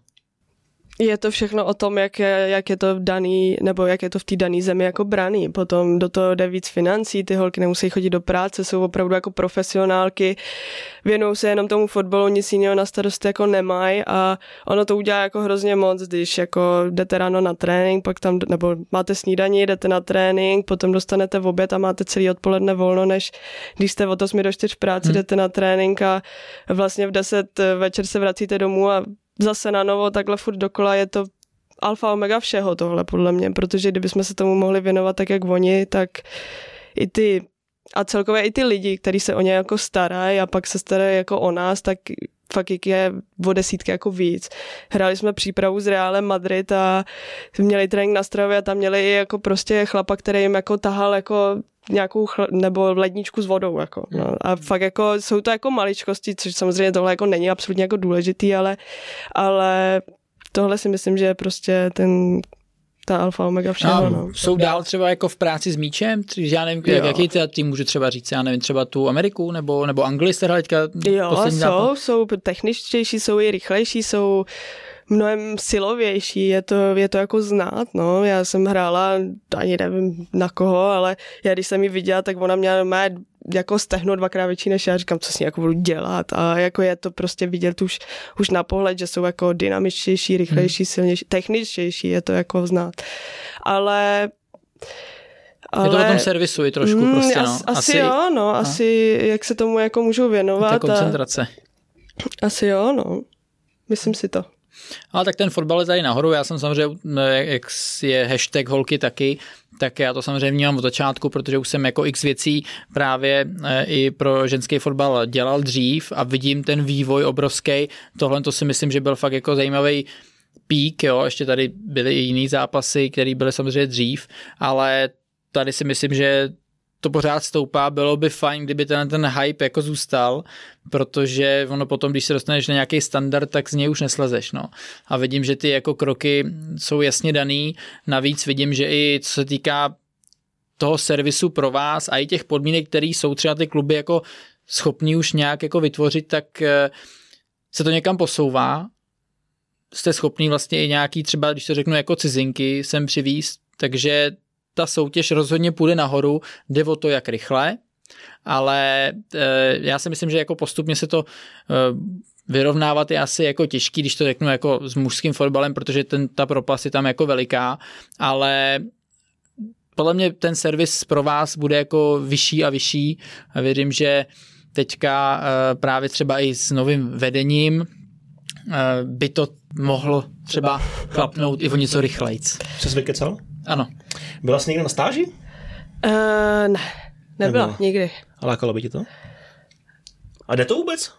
je to všechno o tom, jak je, jak je to daný, nebo jak je to v té dané zemi jako braný. Potom do toho jde víc financí, ty holky nemusí chodit do práce, jsou opravdu jako profesionálky, věnují se jenom tomu fotbalu, nic jiného na starosti jako nemají a ono to udělá jako hrozně moc, když jako jdete ráno na trénink, pak tam, nebo máte snídaní, jdete na trénink, potom dostanete v oběd a máte celý odpoledne volno, než když jste od 8 do 4 v práci, hmm. jdete na trénink a vlastně v 10 večer se vracíte domů a zase na novo takhle furt dokola je to alfa omega všeho tohle podle mě, protože kdybychom se tomu mohli věnovat tak, jak oni, tak i ty a celkově i ty lidi, kteří se o ně jako starají a pak se starají jako o nás, tak fakt jak je o desítky jako víc. Hráli jsme přípravu s Realem Madrid a měli trénink na stravě a tam měli i jako prostě chlapa, který jim jako tahal jako nějakou chl- nebo ledničku s vodou. Jako, no. A fakt jako jsou to jako maličkosti, což samozřejmě tohle jako není absolutně jako důležitý, ale, ale tohle si myslím, že je prostě ten ta alfa omega všeho. No, jsou dál třeba jako v práci s míčem? Já nevím, jo. jaký tým můžu třeba říct, já nevím, třeba tu Ameriku nebo, nebo Anglii jste teďka Jo, jsou, západ? jsou techničtější, jsou i rychlejší, jsou mnohem silovější, je to, je to jako znát, no. Já jsem hrála, ani nevím na koho, ale já když jsem ji viděla, tak ona měla mé jako stehno dvakrát větší než já, říkám, co s ní jako budu dělat a jako je to prostě vidět už, už na pohled, že jsou jako dynamičtější, rychlejší, hmm. silnější, techničtější, je to jako znát. Ale ale... Je to o tom servisu i trošku mm, prostě, no. Asi, asi jo, no, a? asi jak se tomu jako můžou věnovat. Ta koncentrace. A, asi jo, no. Myslím si to. Ale tak ten fotbal je tady nahoru, já jsem samozřejmě, jak je hashtag holky taky, tak já to samozřejmě vnímám od začátku, protože už jsem jako x věcí právě eh, i pro ženský fotbal dělal dřív a vidím ten vývoj obrovský. Tohle to si myslím, že byl fakt jako zajímavý pík, jo, ještě tady byly i jiný zápasy, které byly samozřejmě dřív, ale tady si myslím, že to pořád stoupá, bylo by fajn, kdyby ten, ten hype jako zůstal, protože ono potom, když se dostaneš na nějaký standard, tak z něj už neslezeš, no. A vidím, že ty jako kroky jsou jasně daný, navíc vidím, že i co se týká toho servisu pro vás a i těch podmínek, které jsou třeba ty kluby jako schopní už nějak jako vytvořit, tak eh, se to někam posouvá. Jste schopný vlastně i nějaký třeba, když to řeknu jako cizinky, sem přivíst, takže ta soutěž rozhodně půjde nahoru, jde o to, jak rychle, ale e, já si myslím, že jako postupně se to e, vyrovnávat je asi jako těžký, když to řeknu jako s mužským fotbalem, protože ten, ta propast je tam jako veliká, ale podle mě ten servis pro vás bude jako vyšší a vyšší a věřím, že teďka e, právě třeba i s novým vedením by to mohlo třeba klapnout i o něco rychlejc. Přes vykecal? Ano. Byla jsi někde na stáži? Uh, ne, nebyla, nebyla, nikdy. A lákalo by ti to? A jde to vůbec?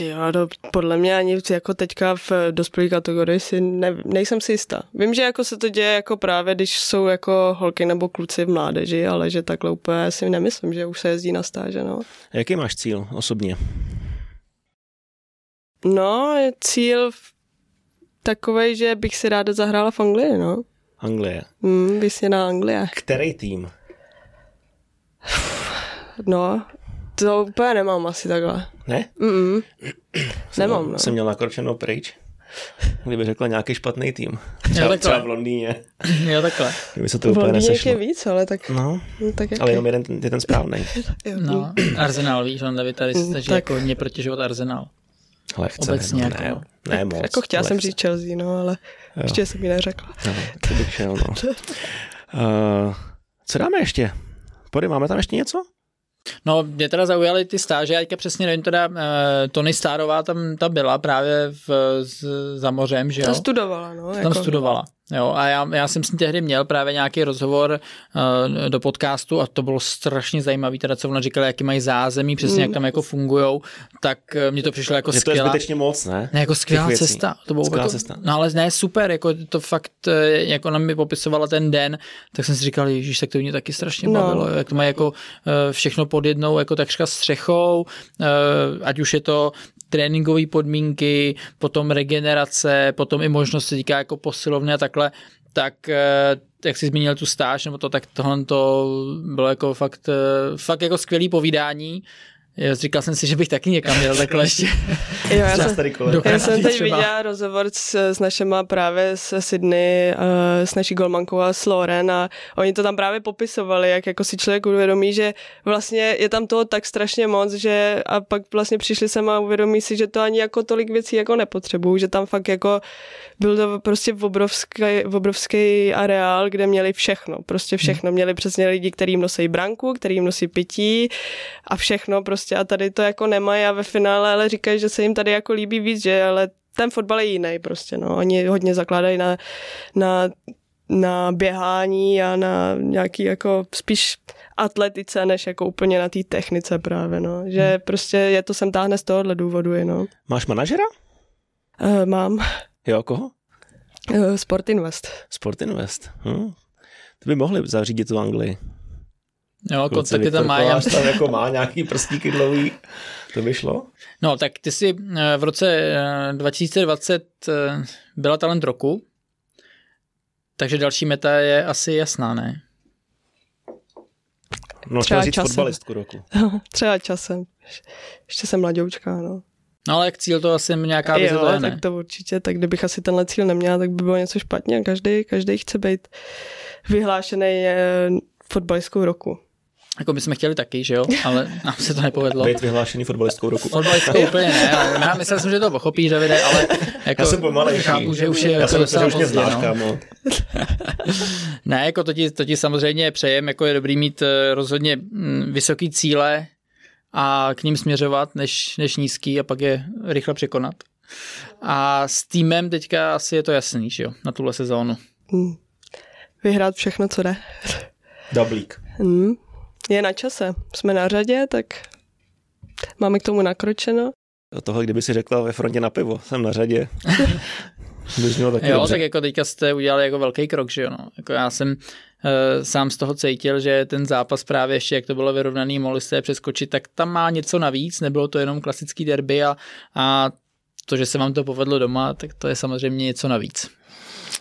Jo, to podle mě ani jako teďka v dospělé kategorii si ne, nejsem si jistá. Vím, že jako se to děje jako právě, když jsou jako holky nebo kluci v mládeži, ale že takhle úplně si nemyslím, že už se jezdí na stáže, no. Jaký máš cíl osobně? No, je cíl takový, že bych si ráda zahrála v Anglii, no. Anglie. Hmm, vysněná Anglie. Který tým? No, to úplně nemám asi takhle. Ne? Mm-mm. Nemám, no. Jsem měl nakročeno pryč. Kdyby řekla nějaký špatný tým. Třeba, takhle. třeba v Londýně. Jo, takhle. Kdyby se to V úplně Londýně nesešlo. je víc, ale tak, No, no, tak ale jenom jeden je ten správný. No, Arsenal, víš, on David tady se Mm, snaží tak. jako hodně protěžovat Arsenal. Lehce, Obecně no, jako- ne, ne moc. Jako chtěla jsem říct Chelsea, no, ale Jo. ještě jsem mi neřekla. No, to bych šel, no. Uh, co dáme ještě? Pojď, máme tam ještě něco? No, mě teda zaujaly ty stáže, já teďka přesně nevím, teda uh, Tony Starová tam ta byla právě v, z, za mořem, že jo? Ta studovala, no. tam jako, studovala. Jo, a já, já jsem s ní tehdy měl právě nějaký rozhovor uh, do podcastu a to bylo strašně zajímavý, teda co ona říkala, jaký mají zázemí, přesně Mm. jak tam jako fungujou, tak uh, mně to přišlo jako Že to je skvělá. zbytečně moc, ne? Ne, jako skvělá cesta. To bylo Skvělá jako, cesta. No ale ne, super, jako to fakt, eh, jak ona mi popisovala ten den, tak jsem si říkal, ježíš, tak to mě taky strašně No. bavilo, jak to mají jako eh, všechno pod jednou, jako takřka střechou, eh, ať už je to tréninkové podmínky, potom regenerace, potom i možnost se týká jako posilovny a takhle, tak eh, jak jsi zmínil tu stáž, nebo to, tak tohle to bylo jako fakt, eh, fakt jako skvělý povídání. Říkal jsem si, že bych taky někam měl takhle ještě. Jo, já jsem, já jsem teď Třeba. viděla rozhovor s, s našima právě z Sydney, uh, s naší golmankou a s Loren a oni to tam právě popisovali, jak jako si člověk uvědomí, že vlastně je tam toho tak strašně moc, že a pak vlastně přišli sem a uvědomí si, že to ani jako tolik věcí jako nepotřebují, že tam fakt jako byl to prostě obrovský, obrovský areál, kde měli všechno, prostě všechno. Měli přesně lidi, kterým nosí branku, kterým nosí pití a všechno prostě a tady to jako nemají a ve finále ale říkají, že se jim tady jako líbí víc, že ale ten fotbal je jiný prostě, no. Oni hodně zakládají na, na, na běhání a na nějaký jako spíš atletice, než jako úplně na té technice právě, no. Že Hmm. prostě je to sem táhne z tohohle důvodu, no. Máš manažera? Uh, mám Jo, koho? uh, Sport Invest. Sport Invest. Hm. To by mohli zařídit tu Anglii. Jo, Kluci, kontakty tam mají. Kolář tam jako má nějaký prstíky dlouhý. To by šlo? No, tak ty jsi eh, v roce eh, 2020 eh, byla talent roku, takže další meta je asi jasná, ne? No, Třeba říct časem. fotbalistku roku. Třeba časem. Ještě jsem mladoučka, no. No ale jak cíl to asi nějaká vize jo, to je, ne? tak to určitě, tak kdybych asi tenhle cíl neměla, tak by bylo něco špatně. Každý, každý chce být vyhlášený eh, fotbalistkou roku. Jako my jsme chtěli taky, že jo, ale nám se to nepovedlo. Být vyhlášený fotbalistkou roku. Fotbalistkou úplně ne, ale já myslel jsem, že to pochopíš, Davide, ale jako Já jsem pomalejší. chápu, že už je Já jako jsem docela pozdě, znáš, no. kámo. Ne, jako to ti, to ti samozřejmě přejem, jako je dobrý mít eh, rozhodně mm, vysoký cíle a k ním směřovat, než, než nízký a pak je rychle překonat. A s týmem teďka asi je to jasný, že jo, na tuhle sezónu. Hm. Vyhrát všechno, co jde. Dablík. Hm. Je na čase. Jsme na řadě, tak máme k tomu nakročeno. Od toho, kdyby si řekla ve frontě na pivo, jsem na řadě. Jo, dobře. tak jako teďka jste udělali jako velký krok, že jo, no. Jako já jsem uh, sám z toho cítil, že ten zápas právě ještě, jak to bylo vyrovnaný, mohli jste je přeskočit, tak tam má něco navíc, nebylo to jenom klasický derby a, a to, že se vám to povedlo doma, tak to je samozřejmě něco navíc.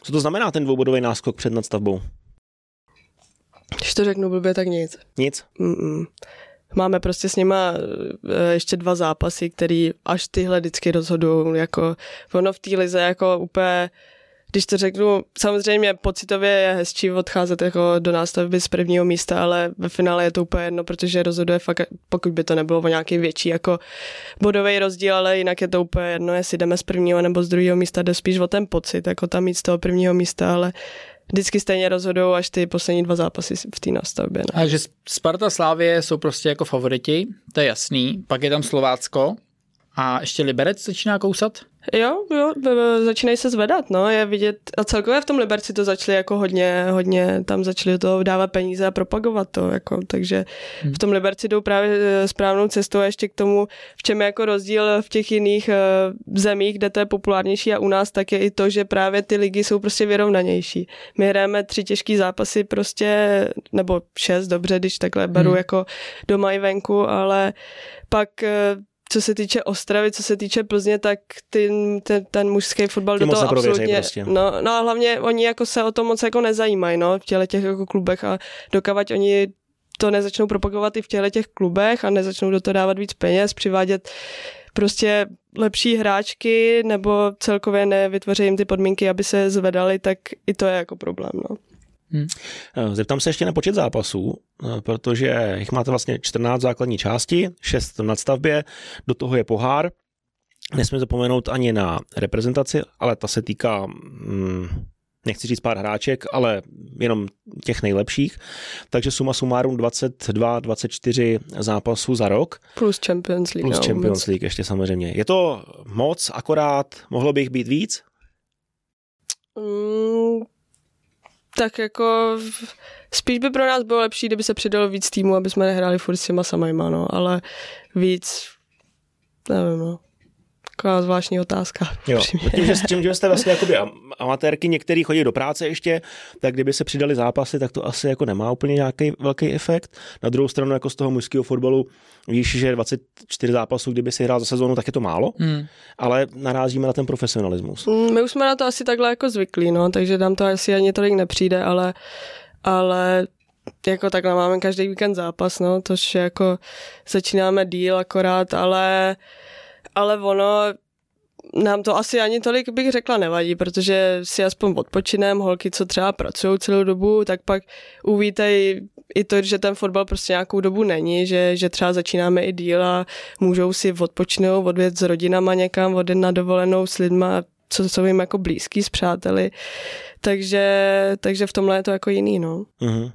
Co to znamená ten dvoubodový náskok před nadstavbou? Když to řeknu blbě, tak nic. Nic. Mm-mm. Máme prostě s nima eh, ještě dva zápasy, který až tyhle vždycky rozhodují. Jako, ono v té lize jako úplně, když to řeknu, samozřejmě pocitově je hezčí odcházet jako do nástavby z prvního místa, ale ve finále je to úplně jedno, protože rozhoduje fakt, pokud by to nebylo o nějaký větší jako bodový rozdíl, ale jinak je to úplně jedno, jestli jdeme z prvního nebo z druhého místa, jde spíš o ten pocit, jako tam mít z toho prvního místa, ale vždycky stejně rozhodují až ty poslední dva zápasy v té nástavbě. No. Takže Sparta Slávě jsou prostě jako favoriti, to je jasný. Pak je tam Slovácko A ještě Liberec začíná kousat? Jo, jo, začínají se zvedat, no, je vidět, a celkově v tom Liberci to začali jako hodně, hodně, tam začali toho dávat peníze a propagovat to, jako, takže hmm. v tom Liberci jdou právě eh, správnou cestou a ještě k tomu, v čem je jako rozdíl v těch jiných uh, zemích, kde to je populárnější a u nás, tak je i to, že právě ty ligy jsou prostě vyrovnanější. My hrajeme tři těžký zápasy prostě, nebo šest, dobře, když takhle beru hmm. jako doma i venku, ale pak uh, co se týče Ostravy, co se týče Plzně, tak ty, ten, ten mužský fotbal do toho absolutně... Prostě. No, no a hlavně oni jako se o to moc jako nezajímají, no, v těle těch jako klubech a dokavať oni to nezačnou propagovat i v těle těch klubech a nezačnou do toho dávat víc peněz, přivádět prostě lepší hráčky nebo celkově nevytvoří jim ty podmínky, aby se zvedali, tak i to je jako problém. No. Hmm. Zeptám se ještě na počet zápasů, eh, protože jich máte vlastně 14 základní části, 6 na stavbě, do toho je pohár. Nesmím zapomenout ani na reprezentaci, ale ta se týká, hmm, nechci říct pár hráček, ale jenom těch nejlepších. Takže suma sumárum 22-24 zápasů za rok. Plus Champions League. Plus no, Champions League ještě samozřejmě. Je to moc, akorát mohlo by jich být víc? Mm, tak jako spíš by pro nás bylo lepší, kdyby se přidalo víc týmů, aby jsme nehráli furt s těma samajma, no, ale víc, nevím, no. Taková zvláštní otázka. Jo, tím, že, tím, že jste vlastně jakoby amatérky, některý chodí do práce ještě, tak kdyby se přidali zápasy, tak to asi jako nemá úplně nějaký velký efekt. Na druhou stranu jako z toho mužského fotbalu víš, že 24 zápasů, kdyby si hrál za sezónu, tak je to málo, hmm. ale narážíme na ten profesionalismus. Mm, my už jsme na to asi takhle jako zvyklí, no, takže nám to asi ani tolik nepřijde, ale, ale jako takhle máme každý víkend zápas, no, tož jako začínáme díl akorát, ale ale ono nám to asi ani tolik bych řekla nevadí, protože si aspoň odpočinem, holky, co třeba pracují celou dobu, tak pak uvítají i to, že ten fotbal prostě nějakou dobu není, že, že třeba začínáme i díl a můžou si odpočnout, odvět s rodinama někam, odjet na dovolenou s lidma, co jsou jim jako blízký, s přáteli. Takže, takže v tomhle je to jako jiný, no. Uh-huh.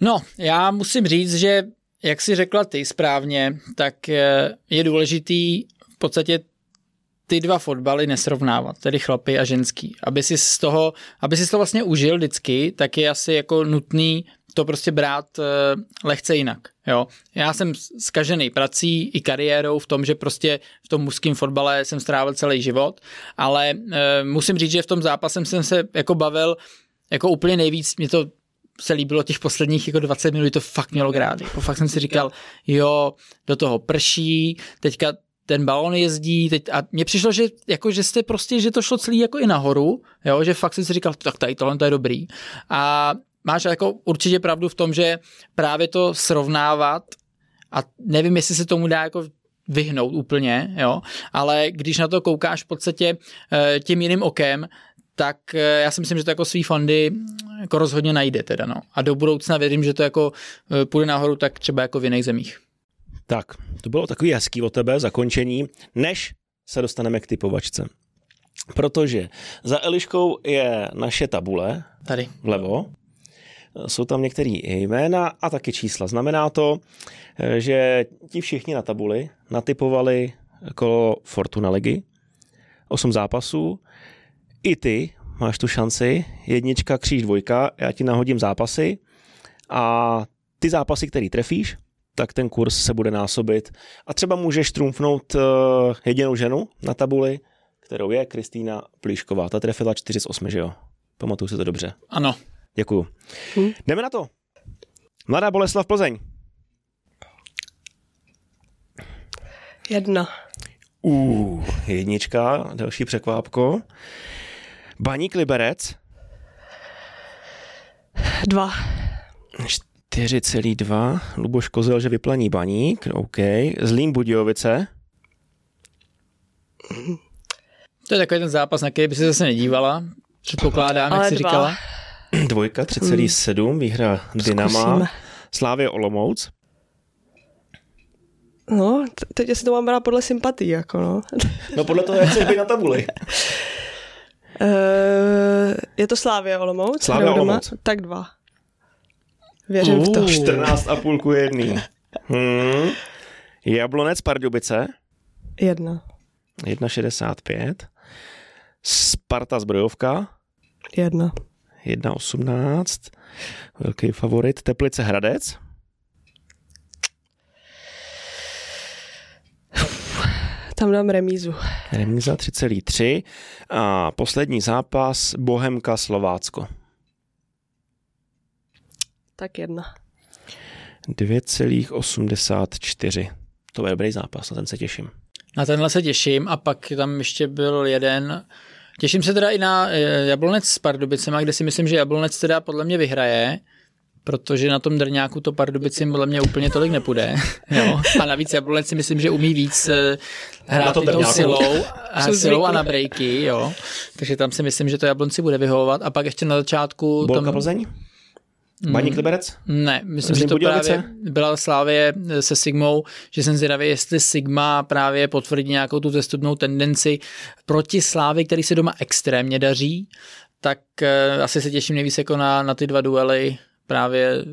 No, já musím říct, že jak jsi řekla ty správně, tak eh, je důležitý v podstatě ty dva fotbaly nesrovnávat, tedy chlapy a ženský. Aby si z toho, aby si to vlastně užil vždycky, tak je asi jako nutný to prostě brát uh, lehce jinak. Jo? Já jsem zkažený prací i kariérou v tom, že prostě v tom mužském fotbale jsem strávil celý život, ale uh, musím říct, že v tom zápasem jsem se jako bavil jako úplně nejvíc, mě to se líbilo těch posledních jako 20 minut, to fakt mělo grát. Jako fakt jsem si říkal, jo, do toho prší, teďka ten balon jezdí, teď, a mně přišlo, že, jako, že jste prostě, že to šlo celý jako i nahoru, jo, že fakt jsem si říkal, tak tady tohle to je dobrý. A máš jako určitě pravdu v tom, že právě to srovnávat a nevím, jestli se tomu dá jako vyhnout úplně, jo, ale když na to koukáš v podstatě eh, tím jiným okem, tak eh, já si myslím, že to jako svý fondy jako rozhodně najde teda, no. A do budoucna věřím, že to jako eh, půjde nahoru tak třeba jako v jiných zemích. Tak, to bylo takový hezký o tebe, zakončení, než se dostaneme k typovačce. Protože za Eliškou je naše tabule. Tady. Vlevo. Jsou tam některé jména a taky čísla. Znamená to, eh, že ti všichni na tabuli natypovali kolo Fortuna ligy. Osm zápasů i ty máš tu šanci, jednička, kříž, dvojka, já ti nahodím zápasy a ty zápasy, který trefíš, tak ten kurz se bude násobit a třeba můžeš trumfnout uh, jedinou ženu na tabuli, kterou je Kristýna Plíšková. Ta trefila 4 z 8, že jo? Pamatuju si to dobře. Ano. Děkuju. Hm? Jdeme na to. Mladá Boleslav Plzeň. Jedna. Uh, jednička, další překvápko. Baník Liberec? Dva. 4,2. Luboš Kozel, že vyplaní Baník. OK. Zlín Budějovice? To je takový ten zápas, na který by se zase nedívala. Předpokládám, jak jsi říkala. Dvojka, 3,7. Hmm. Výhra Dynama. Zkusíme. Slávě Olomouc? No, teď si to mám brát podle sympatí, jako no. No podle toho, jak chceš být na tabuli. Uh, je to Slávě Olomouc? Slávě Olomouc. Tak dva. Věřím uh, v to. 14 a půlku jedný. Hmm. Jablonec Pardubice? Jedna. 1,65. Sparta Zbrojovka Jedna. 1,18. Velký favorit. Teplice Hradec. Tam dám remízu. Remíza 3,3. A poslední zápas Bohemka Slovácko. Tak jedna. 2,84. To je dobrý zápas, na ten se těším. Na tenhle se těším a pak tam ještě byl jeden, těším se teda i na eh, Jablonec s Pardubicema, kde si myslím, že Jablonec teda podle mě vyhraje, protože na tom drňáku to Pardubicím podle mě úplně tolik nepůjde. jo. A navíc Jablonec si myslím, že umí víc eh, Na hrát tou silou, a silou a na breaky, jo. Takže tam si myslím, že to Jablonci bude vyhovovat. A pak ještě na začátku... Bolka tam, Plzeň? Baník Liberec? ne, myslím, Zlín že to Budějovice? právě byla Slávě se Sigmou, že jsem zvědavý, jestli Sigma právě potvrdí nějakou tu zestupnou tendenci proti Slávy, který se doma extrémně daří, tak eh, asi se těším nejvíc jako na, na ty dva duely právě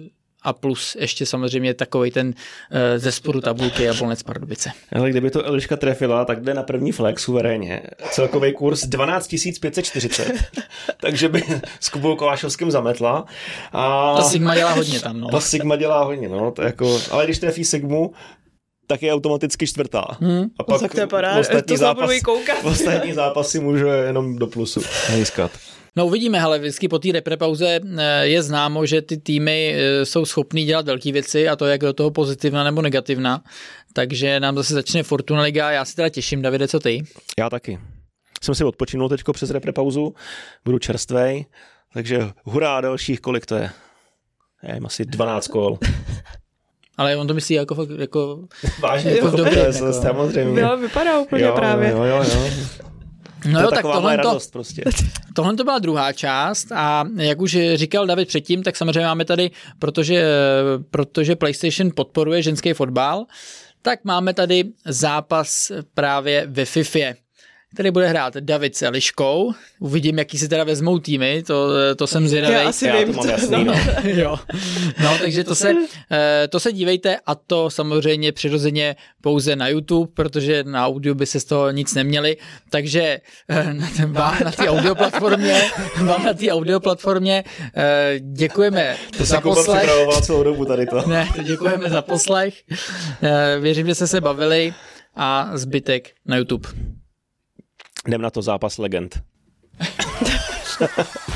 a plus ještě samozřejmě takový ten eh, ze spodu tabulky Jablonec Pardubice. Ale kdyby to Eliška trefila, tak jde na první flex suverénně. Celkový kurz 12 540. Takže by s Kubou Kolášovským zametla. A Ta Sigma dělá hodně tam, no. ta Sigma dělá hodně, no. To jako, ale když trefí Sigmu, tak je automaticky čtvrtá. Hmm. A pak tak to je paráda. ostatní, To zápas, koukat. ostatní zápasy můžu jenom do plusu získat. No uvidíme, ale vždycky po té reprepauze eh, je známo, že ty týmy eh, jsou schopný dělat velké věci a to jak do toho pozitivna nebo negativna. Takže nám zase začne Fortuna Liga, já si teda těším, Davide, co ty? Já taky. Jsem si odpočinul teďko přes reprepauzu, budu čerstvej, takže hurá dalších, kolik to je? Já nevím, asi 12 kol. Ale on to myslí jako, jako Vážně, Jako jako, je jako. samozřejmě. Jo, vypadá úplně jo, právě. Jo, jo, jo. No to jo, tak tohle to, prostě. tohle to byla druhá část a jak už říkal David předtím, tak samozřejmě máme tady, protože, protože PlayStation podporuje ženský fotbal, tak máme tady zápas právě ve FIFA. Tady bude hrát David s Eliškou. Uvidím, jaký si teda vezmou týmy, to, to jsem zvědavý. Já asi Já to vím, mám co- jasný, no. jo. No, takže to se, eh, to se dívejte a to samozřejmě přirozeně pouze na YouTube, protože na audio by se z toho nic neměli, takže na, ten- na té audioplatformě, vám na té audioplatformě eh, děkujeme To za se poslech. celou dobu tady to. Ne, děkujeme za poslech. Eh, Věřím, že jste se bavili a zbytek na YouTube. Jdem na to zápas legend.